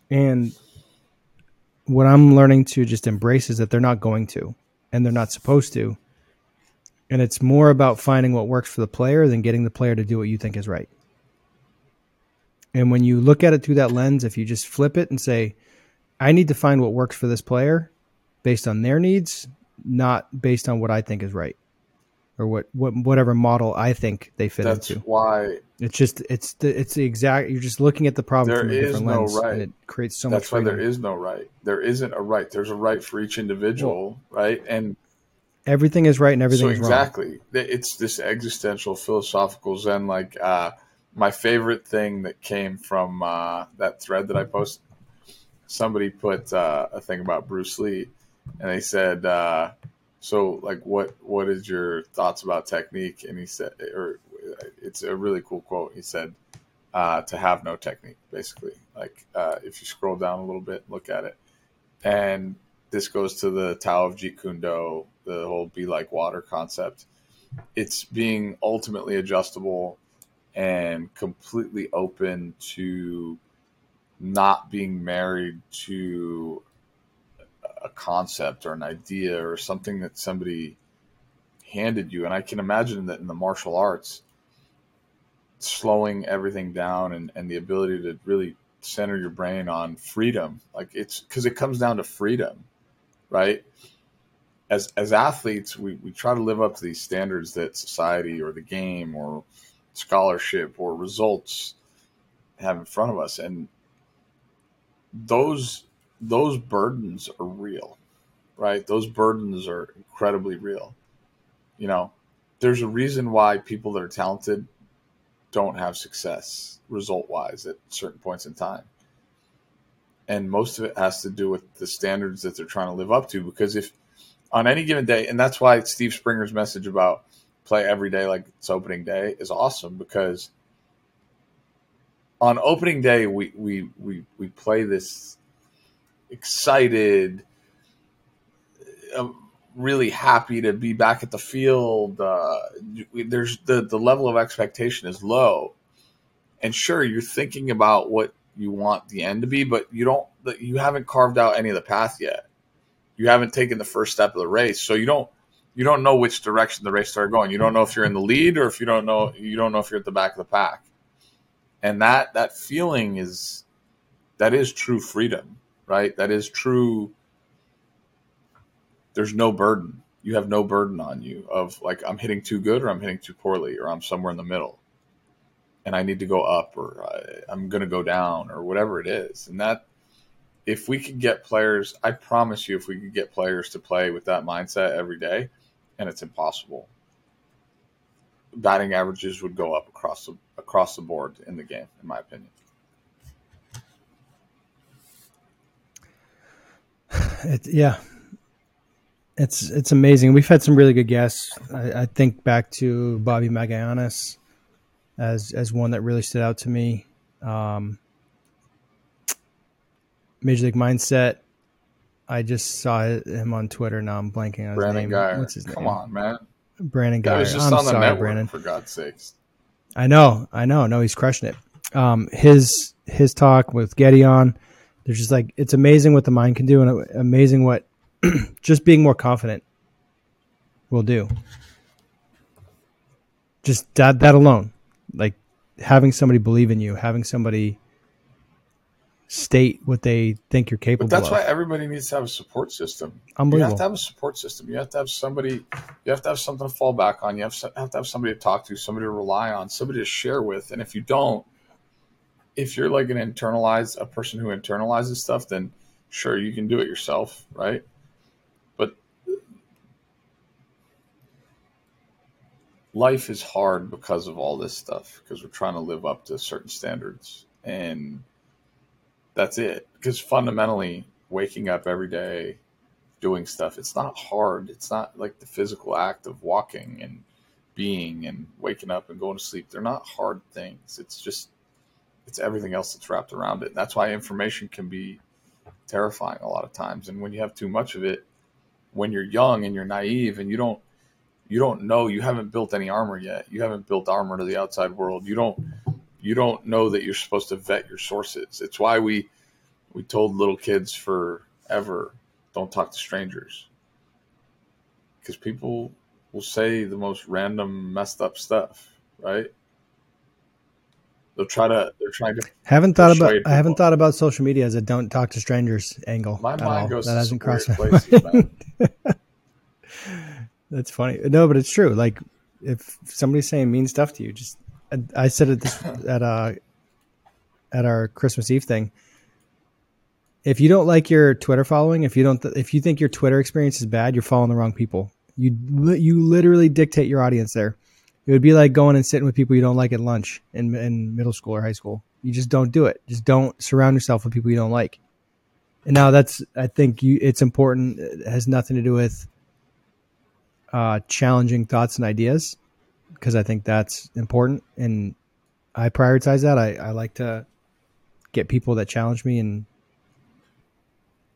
And what I'm learning to just embrace is that they're not going to and they're not supposed to. And it's more about finding what works for the player than getting the player to do what you think is right. And when you look at it through that lens, if you just flip it and say, I need to find what works for this player based on their needs, not based on what I think is right or what, what whatever model I think they fit into. That's into. why it's just it's the it's the exact you're just looking at the problem there from a different no lens right. and it creates so That's much That's why there is no right. There isn't a right. There's a right for each individual, well, right? And everything is right and everything so exactly. Wrong. It's this existential philosophical zen like uh my favorite thing that came from uh, that thread that I posted, somebody put uh, a thing about Bruce Lee, and they said, uh, "So, like, what what is your thoughts about technique?" And he said, or it's a really cool quote. He said, uh, "To have no technique, basically. Like, uh, if you scroll down a little bit, look at it, and this goes to the Tao of Jeet Kune Do, the whole be like water concept. It's being ultimately adjustable." and completely open to not being married to a concept or an idea or something that somebody handed you. And I can imagine that in the martial arts, slowing everything down and, and the ability to really center your brain on freedom, like it's because it comes down to freedom, right? As, as athletes, we, we try to live up to these standards that society or the game or scholarship or results have in front of us and those those burdens are real right those burdens are incredibly real you know, there's a reason why people that are talented don't have success result wise at certain points in time. And most of it has to do with the standards that they're trying to live up to. Because if on any given day, and that's why Steve Springer's message about play every day like it's opening day is awesome because on opening day we we we, we play this excited. Really happy to be back at the field. Uh, there's the the level of expectation is low. And sure you're thinking about what you want the end to be but you don't you haven't carved out any of the path yet. You haven't taken the first step of the race. So you don't you don't know which direction the race started going. You don't know if you're in the lead or if you don't know you don't know if you're at the back of the pack. And that that feeling is that is true freedom, right? That is true there's no burden. You have no burden on you of like I'm hitting too good or I'm hitting too poorly or I'm somewhere in the middle. And I need to go up or I, I'm going to go down or whatever it is. And that if we could get players, I promise you if we could get players to play with that mindset every day, and it's impossible. Batting averages would go up across the across the board in the game, in my opinion. It, yeah, it's it's amazing. We've had some really good guests. I, I, think back to Bobby Magallanes as as one that really stood out to me. Um, Major League Mindset I just saw him on Twitter. Now I'm blanking on Brandon his name. Guyer. What's his Come name? on, man. Brandon was I'm on the sorry, network, Brandon. for God's sakes. I know, I know. No, he's crushing it. Um, his his talk with Getty on, they're just like it's amazing what the mind can do, and amazing what just being more confident will do. Just that that alone, like having somebody believe in you, having somebody state what they think you're capable But that's of. why everybody needs to have a support system. Unbelievable. You have to have a support system. You have to have somebody. You have to have something to fall back on. You have, have to have somebody to talk to, somebody to rely on, somebody to share with. And if you don't, if you're like an internalized a person who internalizes stuff, then sure you can do it yourself, right? But life is hard because of all this stuff because we're trying to live up to certain standards and that's it. Because fundamentally, waking up every day, doing stuff, it's not hard. It's not like the physical act of walking and being and waking up and going to sleep. They're not hard things. It's just, it's everything else that's wrapped around it. That's why information can be terrifying a lot of times. And when you have too much of it, when you're young and you're naive and you don't, you don't know, you haven't built any armor yet. You haven't built armor to the outside world. You don't you don't know that you're supposed to vet your sources. It's why we we told little kids forever don't talk to strangers because people will say the most random messed up stuff, right? They'll try to. They're trying to. Haven't thought about. persuade I haven't thought about social media as a "don't talk to strangers" angle. My mind all. goes that to hasn't crossed my places. That's funny. No, but it's true. Like if somebody's saying mean stuff to you, just I said it this, at uh at our Christmas Eve thing. If you don't like your Twitter following, if you don't, if you think your Twitter experience is bad, you're following the wrong people. You you literally dictate your audience there. It would be like going and sitting with people you don't like at lunch in in middle school or high school. You just don't do it. Just don't surround yourself with people you don't like. And now that's I think you it's important. It has nothing to do with uh, challenging thoughts and ideas because I think that's important and I prioritize that. I, I like to get people that challenge me and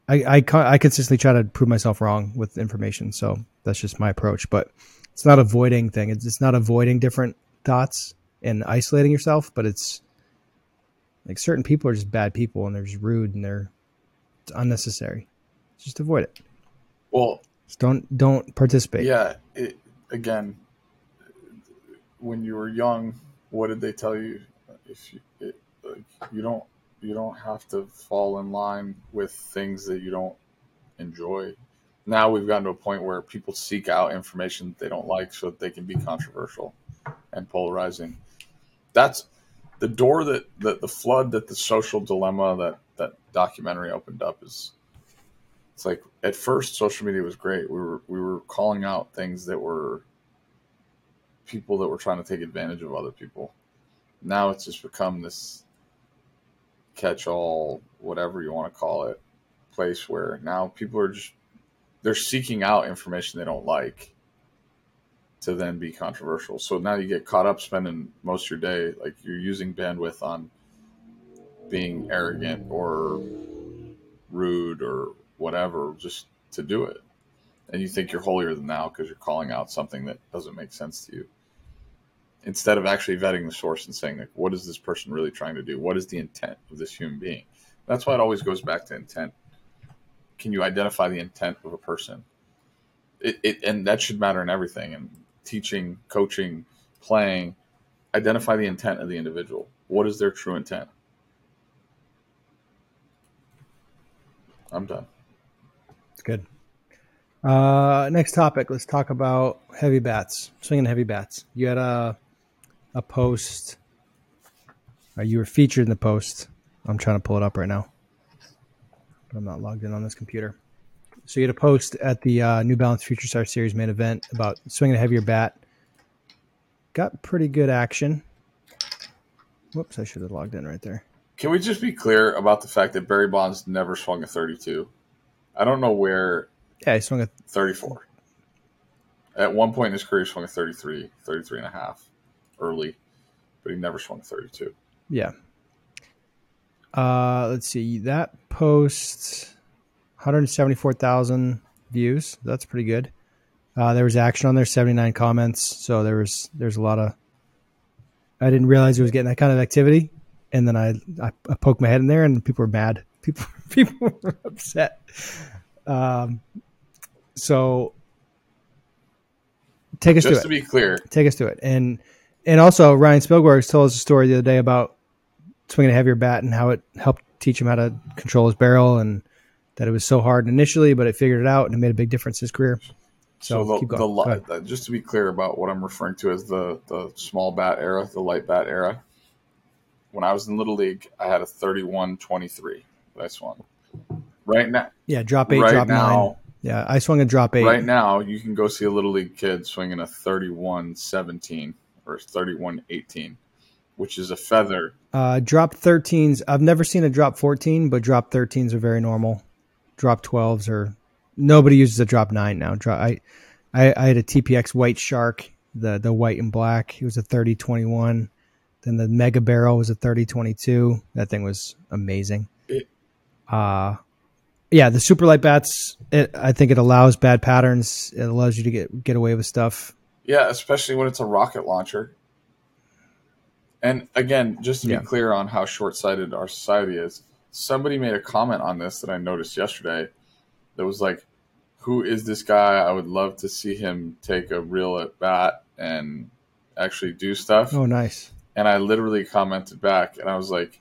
I, I, I consistently try to prove myself wrong with information. So that's just my approach, but it's not avoiding thing. It's, it's not avoiding different thoughts and isolating yourself, but it's like certain people are just bad people and they're just rude and they're it's unnecessary. Just avoid it. Well, Just don't, don't participate. yeah. It, again, when you were young, what did they tell you? If you, it, like, you don't, you don't have to fall in line with things that you don't enjoy. Now we've gotten to a point where people seek out information that they don't like so that they can be controversial and polarizing. That's the door that, that the flood that the social dilemma that that documentary opened up is it's like at first social media was great. We were we were calling out things that were people that were trying to take advantage of other people. Now it's just become this catch all, whatever you want to call it, place where now people are just they're seeking out information they don't like to then be controversial. So now you get caught up spending most of your day like you're using bandwidth on being arrogant or rude or whatever just to do it. And you think you're holier than thou because you're calling out something that doesn't make sense to you. Instead of actually vetting the source and saying, like, what is this person really trying to do? What is the intent of this human being? That's why it always goes back to intent. Can you identify the intent of a person? It, it and that should matter in everything and teaching, coaching, playing. Identify the intent of the individual. What is their true intent? I'm done. It's good. Uh, next topic. Let's talk about heavy bats. Swinging heavy bats. You had a a post. You were featured in the post. I'm trying to pull it up right now, but I'm not logged in on this computer. So you had a post at the uh, New Balance Future Star Series main event about swinging a heavier bat. Got pretty good action. Whoops! I should have logged in right there. Can we just be clear about the fact that Barry Bonds never swung a 32? I don't know where. Yeah, he swung a 34. At one point in his career, he swung a 33, 33 and a half early, but he never swung a 32. Yeah. Uh, let's see. That post, 174,000 views. That's pretty good. Uh, there was action on there, 79 comments. So there was there's a lot of. I didn't realize it was getting that kind of activity and then I, I, I poked my head in there, and people were mad. People people were upset. Um, so take us to it. Just to, to be clear, Take us to it, and and also Ryan Spilborghs told us a story the other day about swinging a heavier bat and how it helped teach him how to control his barrel, and that it was so hard initially, but it figured it out and it made a big difference in his career. So, so, the, the. Go li- ahead. uh, just to be clear about what I'm referring to as the the small bat era, the light bat era. When I was in little league, I had a 31-23 that I swung. Right now, yeah, drop eight, right drop nine. now, Yeah, I swung a drop eight. right now, you can go see a little league kid swinging a 31-17 or 31-18, which is a feather. Uh, drop 13s. I've never seen a drop 14, but drop 13s are very normal. Drop 12s are nobody uses a drop nine now. Drop, I, I, I had a TPX White Shark, the the white and black. It was a 30 21. Then the Mega Barrel was a 30 22. That thing was amazing. It- Uh, yeah, the super light bats. It, I think it allows bad patterns. It allows you to get get away with stuff. Yeah, especially when it's a rocket launcher. And again, just to Yeah. be clear on how short sighted our society is, somebody made a comment on this that I noticed yesterday that was like, Who is this guy? I would love to see him take a real at bat and actually do stuff. Oh, nice. And I literally commented back and I was like,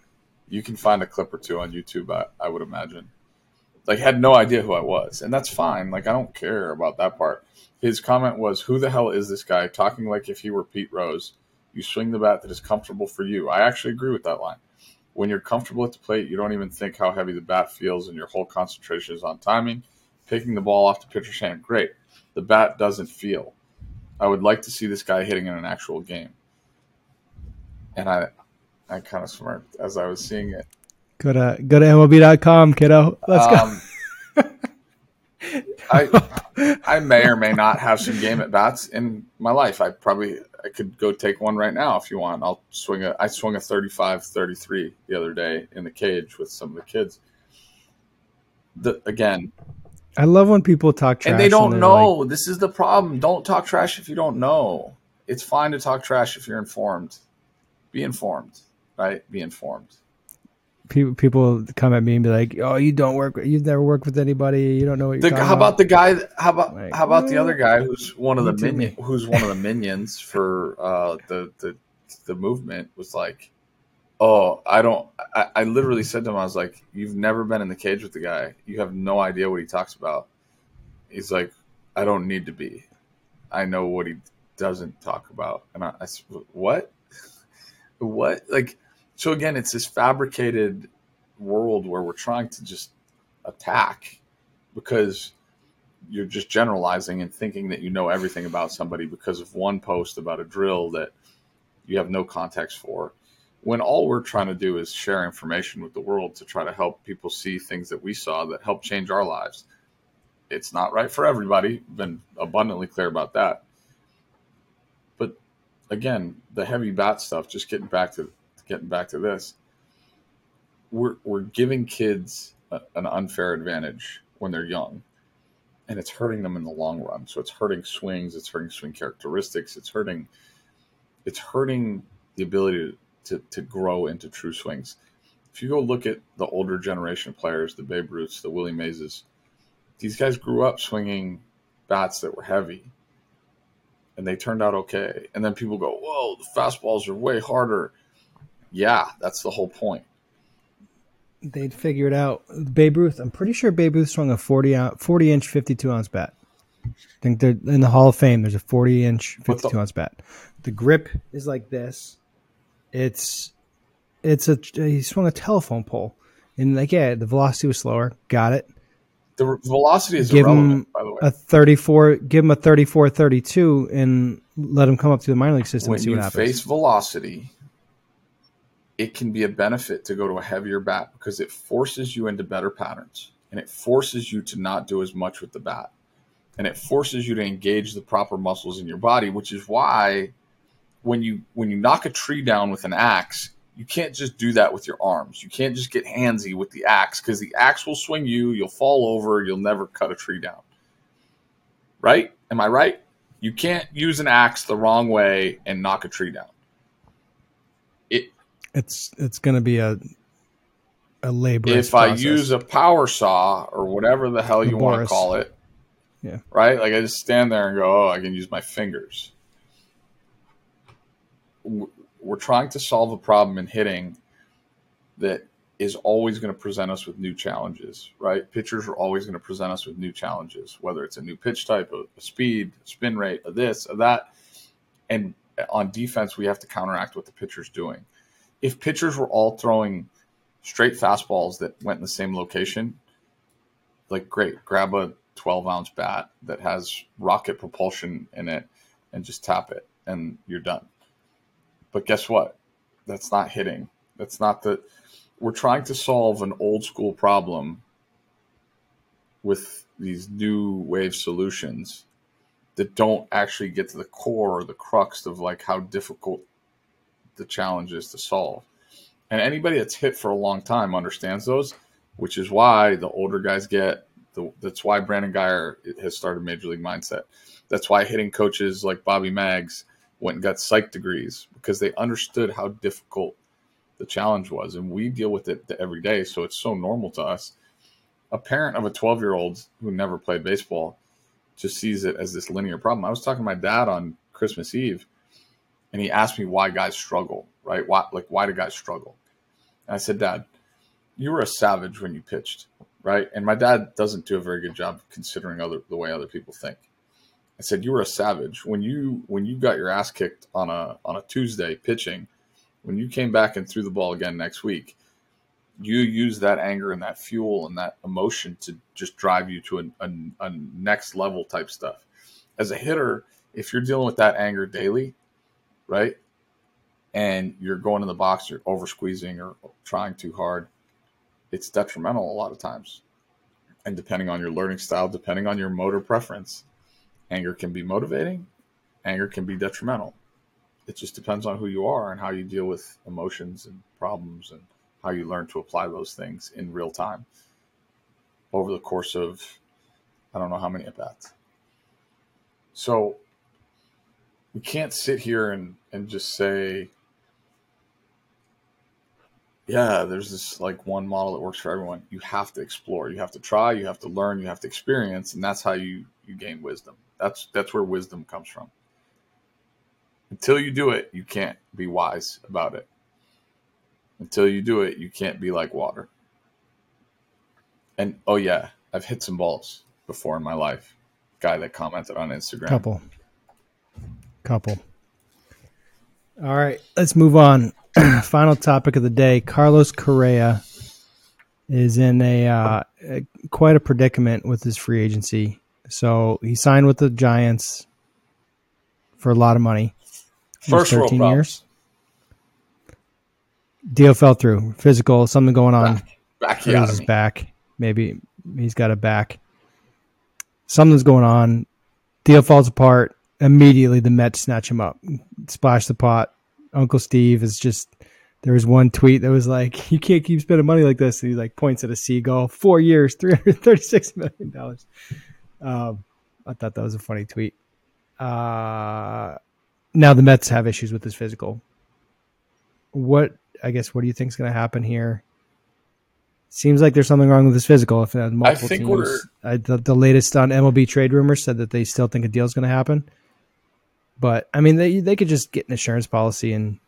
You can find a clip or two on YouTube, I, I would imagine. Like, had no idea who I was. And that's fine. Like, I don't care about that part. His comment was, Who the hell is this guy talking like if he were Pete Rose? You swing the bat that is comfortable for you. I actually agree with that line. When you're comfortable at the plate, you don't even think how heavy the bat feels, and your whole concentration is on timing. Picking the ball off the pitcher's hand, great. The bat doesn't feel. I would like to see this guy hitting in an actual game. And I, I kind of smirked as I was seeing it. Go to go to MLB.com, kiddo. Let's go. Um, I I may or may not have some game at bats in my life. I probably I could go take one right now if you want. I'll swing a I swung a 35-33 the other day in the cage with some of the kids. The, again, I love when people talk trash and they don't they're know. this is the problem. Don't talk trash if you don't know. It's fine to talk trash if you're informed. Be informed, right? Be informed. People, people come at me and be like, "Oh, you don't work. You've never worked with anybody. You don't know what you're The, how about the guy? How about Like, how about the other guy who's one of the minion, who's one of the minions for uh, the the the movement was like, oh, I don't. I, I literally said to him, I was like, you've never been in the cage with the guy. You have no idea what he talks about. He's like, I don't need to be. I know what he doesn't talk about, and I, I what, what like. So again, it's this fabricated world where we're trying to just attack because you're just generalizing and thinking that you know everything about somebody because of one post about a drill that you have no context for. When all we're trying to do is share information with the world to try to help people see things that we saw that help change our lives. It's not right for everybody. Been abundantly clear about that. But again, the heavy bat stuff. Just getting back to getting back to this, we're we're giving kids a, an unfair advantage when they're young and it's hurting them in the long run. So it's hurting swings, it's hurting swing characteristics, it's hurting it's hurting the ability to, to, to grow into true swings. If you go look at the older generation players, the Babe Ruths, the Willie Mayses, these guys grew up swinging bats that were heavy and they turned out okay. And then people go, whoa, the fastballs are way harder. Yeah, that's the whole point they'd figure it out. Babe Ruth, I'm pretty sure Babe Ruth swung a 40 uh, ounce, 40 inch, 52 ounce bat. I think they're in the Hall of Fame. There's a 40 inch, 52 the- ounce bat. The grip is like this. It's it's a he swung a telephone pole, and like yeah, the velocity was slower. Got it. The velocity is give him by the way. A 34, give him a 34, 32, and let him come up through the minor league system when and see what happens. face velocity, it can be a benefit to go to a heavier bat because it forces you into better patterns and it forces you to not do as much with the bat. And it forces you to engage the proper muscles in your body which is why when you when you knock a tree down with an axe you can't just do that with your arms. You can't just get handsy with the axe because the axe will swing you you'll fall over you'll never cut a tree down. Right? Am i right? You can't use an axe the wrong way and knock a tree down it's it's going to be a a labor. If process. I use a power saw or whatever the hell you want to call it, yeah, right. Like I just stand there and go, oh, I can use my fingers. We're trying to solve a problem in hitting that is always going to present us with new challenges, right? Pitchers are always going to present us with new challenges, whether it's a new pitch type, a, a speed, a spin rate, a this, a that. And on defense, we have to counteract what the pitcher's doing if pitchers were all throwing straight fastballs that went in the same location, like great, grab a 12 ounce bat that has rocket propulsion in it and just tap it and you're done. But guess what? That's not hitting. That's not the. We're trying to solve an old school problem with these new wave solutions that don't actually get to the core or the crux of like how difficult the challenges to solve. And anybody that's hit for a long time understands those, which is why the older guys get. The, that's why Brandon Guyer has started Major League Mindset. That's why hitting coaches like Bobby Maggs went and got psych degrees because they understood how difficult the challenge was, and we deal with it every day. So it's so normal to us. A parent of a 12 year old who never played baseball just sees it as this linear problem. I was talking to my dad on Christmas Eve, and he asked me why guys struggle, right? Why, like, why do guys struggle? And I said, Dad, you were a savage when you pitched, right? And my dad doesn't do a very good job considering other the way other people think. I said, you were a savage when you when you got your ass kicked on a on a Tuesday pitching. When you came back and threw the ball again next week, you use that anger and that fuel and that emotion to just drive you to a, a, a next level type stuff. As a hitter, if you're dealing with that anger daily, right? And you're going in the box, you're over squeezing or trying too hard. It's detrimental a lot of times. And depending on your learning style, depending on your motor preference, anger can be motivating, anger can be detrimental. It just depends on who you are and how you deal with emotions and problems and how you learn to apply those things in real time over the course of I don't know how many at bats. So we can't sit here and, and just say, yeah, there's this like one model that works for everyone. You have to explore, you have to try, you have to learn, you have to experience, and that's how you you gain wisdom. That's that's where wisdom comes from. Until you do it, you can't be wise about it. Until you do it, you can't be like water. And oh yeah, I've hit some balls before in my life. Guy that commented on Instagram. Couple couple. All right, let's move on. Final topic of the day: Carlos Correa is in a, uh, a, quite a predicament with his free agency. So he signed with the Giants for a lot of money. First world years. Deal fell through. Physical, something going on. Back, back his back. Maybe he's got a back. Something's going on. Deal falls apart. Immediately, the Mets snatch him up, splash the pot. Uncle Steve is just. There was one tweet that was like, "You can't keep spending money like this." And he like points at a seagull. Four years, three hundred thirty-six million dollars. Um, I thought that was a funny tweet. Uh, now the Mets have issues with his physical. What I guess what do you think is going to happen here? Seems like there's something wrong with his physical. If it multiple I think teams, I, the, the latest on MLB trade rumors said that they still think a deal is going to happen. But I mean, they they could just get an insurance policy and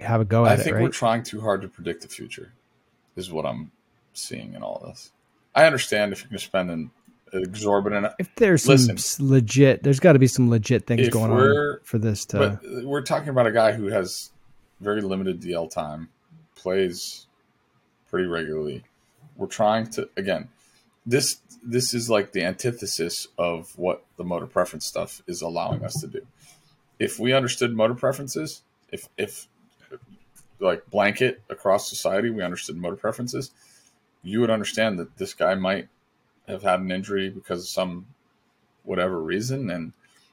have a go at I it. I think right? we're trying too hard to predict the future, is what I'm seeing in all this. I understand if you're going to spend an exorbitant. If there's some Listen. s- legit, there's got to be some legit things going on for this to. But uh, we're talking about a guy who has very limited DL time, plays pretty regularly. We're trying to again, this this is like the antithesis of what the motor preference stuff is allowing us to do. If we understood motor preferences, if if like blanket across society, we understood motor preferences, you would understand that this guy might have had an injury because of some whatever reason and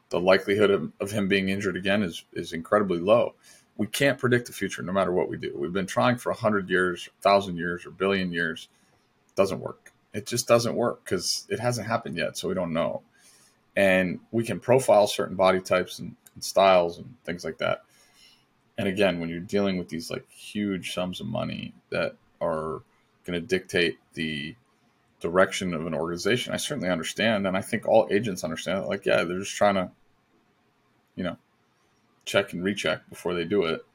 the likelihood of, of him being injured again is is incredibly low. We can't predict the future no matter what we do. We've been trying for 100 years, 1,000 years, or billion years. doesn't work. It just doesn't work because it hasn't happened yet, so we don't know. And we can profile certain body types and, and styles and things like that. And again, when you're dealing with these like huge sums of money that are going to dictate the direction of an organization, I certainly understand, and I think all agents understand it. Like, yeah, they're just trying to, you know, check and recheck before they do it.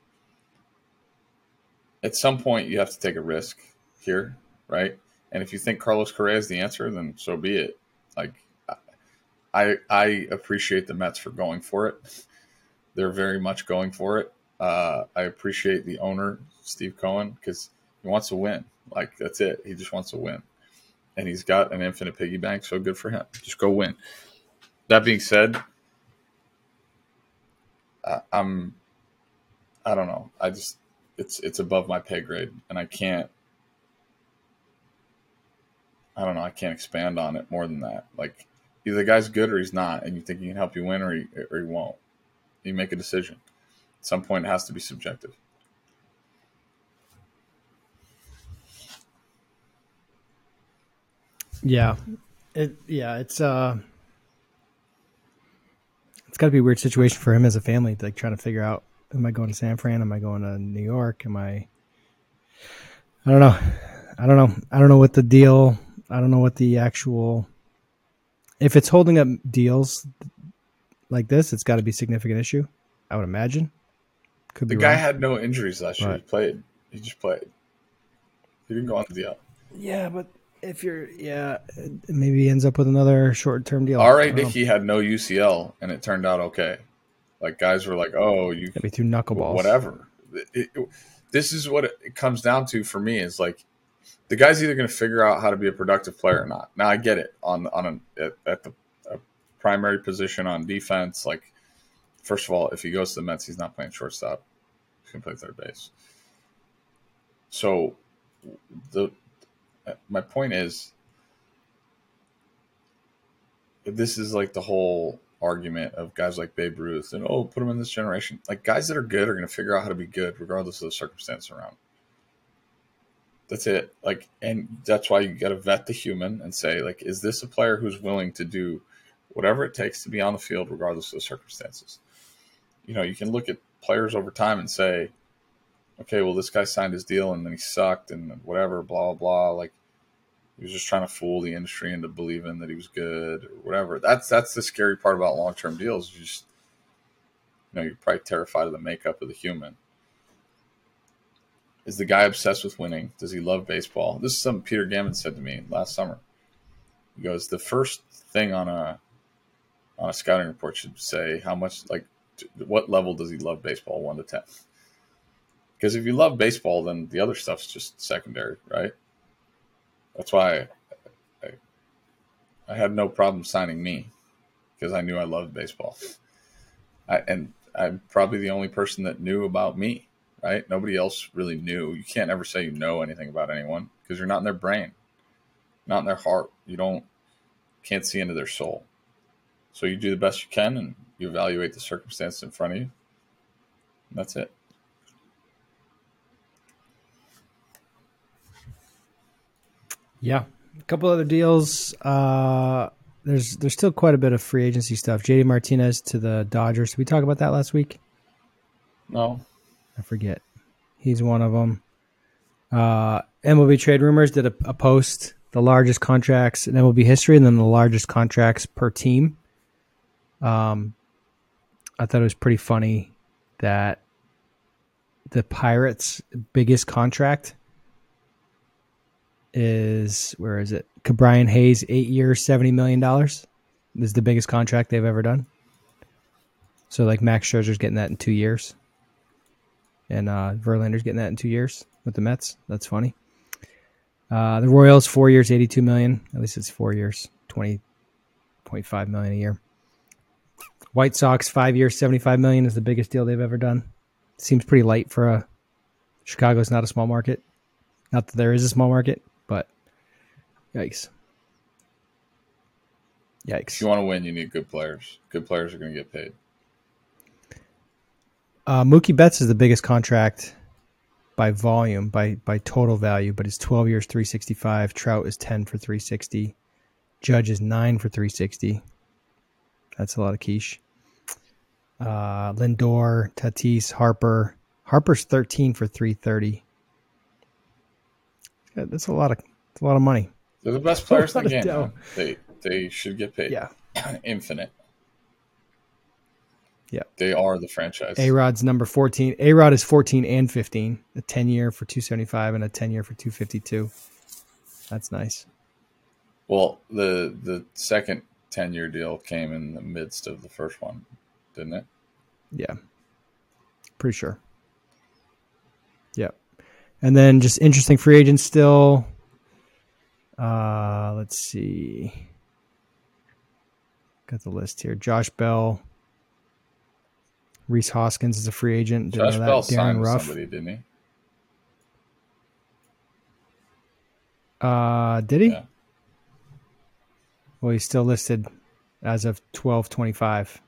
At some point, you have to take a risk here, right? And if you think Carlos Correa is the answer, then so be it. Like, I I appreciate the Mets for going for it. They're very much going for it. Uh, I appreciate the owner, Steve Cohen, because he wants to win. Like that's it. He just wants to win, and he's got an infinite piggy bank. So good for him. Just go win. That being said, I, I'm I don't know. I just it's it's above my pay grade, and I can't. I don't know. I can't expand on it more than that. Like either the guy's good or he's not, and you think he can help you win, or he or he won't. You make a decision. At some point, it has to be subjective. Yeah. It yeah, it's uh it's gotta be a weird situation for him as a family, like trying to figure out am I going to San Fran? Am I going to New York? Am I I don't know. I don't know. I don't know what the deal I don't know what the actual if it's holding up deals like this, it's gotta be a significant issue, I would imagine. Could The be guy wrong. had no injuries last year. Right. He played. He just played. He didn't go on the DL. Yeah, but if you're yeah, maybe he ends up with another short term deal. All I right, don't know. Dickey had no UCL, and it turned out okay. Like guys were like, "Oh, you Maybe through knuckleballs. whatever." It- it- this is what it comes down to for me is like the guy's either going to figure out how to be a productive player or not. Now I get it on on an, at, at the a primary position on defense. Like first of all, if he goes to the Mets, he's not playing shortstop. He can play third base. So the my point is this is like the whole argument of guys like Babe Ruth and oh, put them in this generation. Like guys that are good are going to figure out how to be good regardless of the circumstance around. That's it. Like, and that's why you got to vet the human and say, like, is this a player who's willing to do whatever it takes to be on the field regardless of the circumstances? You know, you can look at players over time and say, okay, well, this guy signed his deal and then he sucked and whatever, blah, blah, blah. Like, he was just trying to fool the industry into believing that he was good or whatever. That's that's the scary part about long term deals. You just you know, you're probably terrified of the makeup of the human. Is the guy obsessed with winning? Does he love baseball? This is something Peter Gammons said to me last summer. He goes, the first thing on a on a scouting report should say how much like what level does he love baseball one to ten? Because if you love baseball, then the other stuff's just secondary, right? That's why I, I, I had no problem signing me because I knew I loved baseball. I, and I'm probably the only person that knew about me, right? Nobody else really knew. You can't ever say you know anything about anyone because you're not in their brain, not in their heart. You don't can't see into their soul. So you do the best you can and you evaluate the circumstances in front of you. that's it. Yeah, a couple other deals. Uh, there's there's still quite a bit of free agency stuff. JD Martinez to the Dodgers. Did we talk about that last week? No, I forget. He's one of them. Uh, MLB Trade Rumors did a, a post the largest contracts in MLB history, and then the largest contracts per team. Um, I thought it was pretty funny that the Pirates' biggest contract is where is it? Ke'Bryan Hayes, eight years, seventy million dollars. Is the biggest contract they've ever done. So like Max Scherzer's getting that in two years, and uh, Verlander's getting that in two years with the Mets. That's funny. Uh, the Royals, four years, eighty-two million. At least it's four years, twenty point five million a year. White Sox, five years, seventy-five million is the biggest deal they've ever done. Seems pretty light for a Chicago's not a small market. Not that there is a small market, but yikes. Yikes. If you want to win, you need good players. Good players are going to get paid. Uh, Mookie Betts is the biggest contract by volume, by by total value, but it's 12 years, 365. Trout is 10 for 360. Judge is 9 for 360. That's a lot of quiche. Uh, Lindor, Tatis, Harper. Harper's 13 for 330. That's a lot of a lot of money. They're the best players in the game. They they should get paid. Yeah, infinite. Yeah, they are the franchise. A Rod's number fourteen. A Rod is fourteen and fifteen. A ten year for two seventy five and a ten year for two fifty two. That's nice. Well, the the second ten year deal came in the midst of the first one, didn't it? Yeah, pretty sure. Yep. And then just interesting free agents still. Uh, let's see. Got the list here. Josh Bell. Rhys Hoskins is a free agent. Didn't Josh Bell signed Ruff. somebody, didn't he? Uh, did he? Yeah. Well, he's still listed as of twelve twenty five.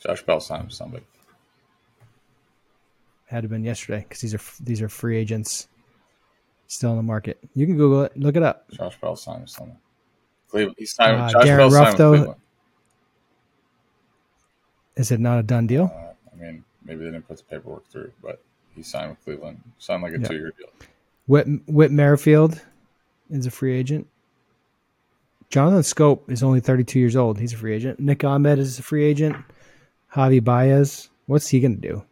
Josh Bell signed somebody had to been yesterday because these are these are free agents still in the market. You can Google it, look it up. Josh Bell signed something. Cleveland. He signed. Uh, Josh Darren Bell Ruff, though. Is it not a done deal? Uh, I mean, maybe they didn't put the paperwork through, but he signed with Cleveland. Signed like a yeah. two-year deal. Whit, Whit Merrifield is a free agent. Jonathan Schoop is only 32 years old. He's a free agent. Nick Ahmed is a free agent. Javi Baez. What's he going to do?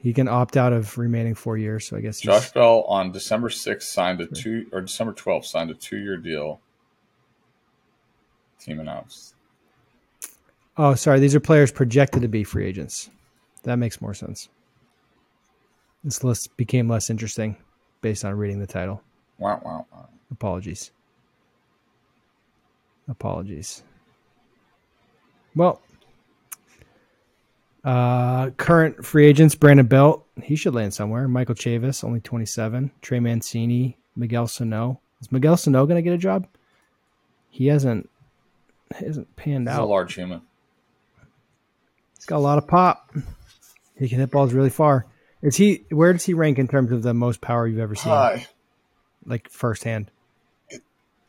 He can opt out of remaining four years. So I guess Josh Bell on December 6th signed a two or December 12th signed a two year deal. Team announced. Oh, sorry. These are players projected to be free agents. That makes more sense. This list became less interesting based on reading the title. Wow, wow, wow. Apologies. Apologies. Well, uh, current free agents: Brandon Belt, he should land somewhere. Michael Chavis, only twenty seven. Trey Mancini, Miguel Sano. Is Miguel Sano going to get a job? He hasn't hasn't panned He's out. a large human. He's got a lot of pop. He can hit balls really far. Is he? Where does he rank in terms of the most power you've ever seen? High. Like firsthand.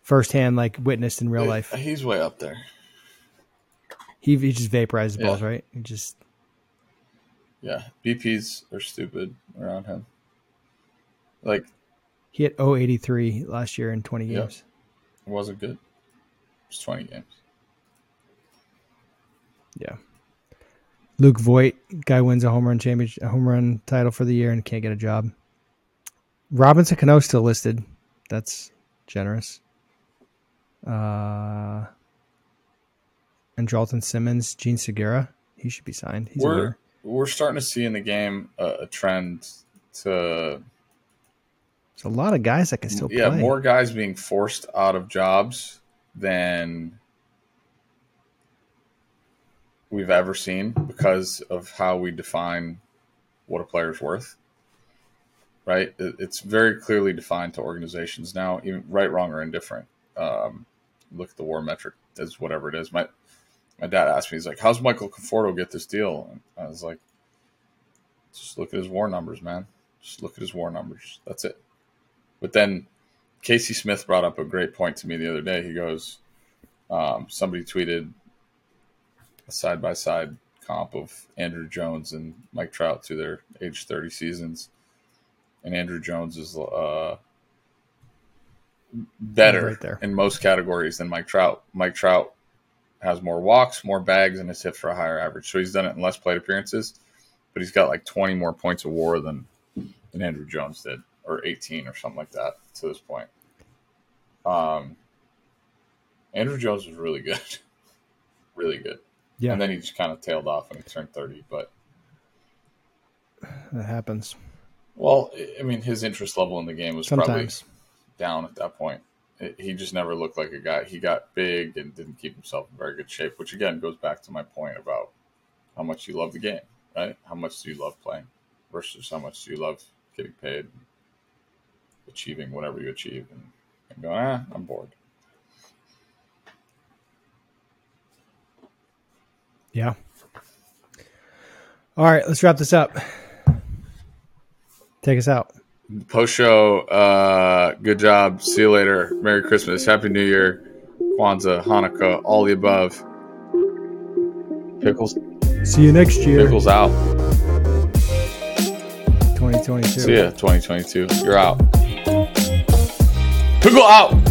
Firsthand, like witnessed in real life. He's way up there. He, he just vaporizes yeah. balls, right? He just yeah, BPs are stupid around him. Like he hit 083 last year in 20 games. It wasn't good. It was 20 games. Yeah. Luke Voit, guy wins a home run championship, a home run title for the year and can't get a job. Robinson Cano still listed. That's generous. Uh, and Andrelton Simmons, Jean Segura, he should be signed. He's We're, we're starting to see in the game a, a trend to There's a lot of guys that can still play. yeah, play. more guys being forced out of jobs than we've ever seen because of how we define what a player's worth. Right? It's very clearly defined to organizations now, even right, wrong, or indifferent. Um, look at the war metric as whatever it is. My my dad asked me, he's like, "How's Michael Conforto get this deal?" And I was like, "Just look at his war numbers, man. Just look at his war numbers. That's it." But then Casey Smith brought up a great point to me the other day. He goes, um, somebody tweeted a side by side comp of Andruw Jones and Mike Trout through their age 30 seasons. And Andruw Jones is uh, better Right there. in most categories than Mike Trout. Mike Trout has more walks, more bags, and is hit for a higher average. So he's done it in less plate appearances, but he's got like 20 more points of war than, than Andruw Jones did, or 18 or something like that to this point. Um, Andruw Jones was really good, really good. Yeah, And then he just kind of tailed off when he turned 30. But, that happens well, I mean, his interest level in the game was probably down at that point. It- He just never looked like a guy. He got big and didn't keep himself in very good shape, which again goes back to my point about how much you love the game, right? How much do you love playing versus how much do you love getting paid, achieving whatever you achieve, and, and going, ah, I'm bored. Yeah. All right, let's wrap this up. Take us out. Post show, uh, good job. See you later. Merry Christmas. Happy New Year. Kwanzaa, Hanukkah, all the above. Pickles, See you next year, pickles out. 2022. See ya, 2022. You're out. Pickle out.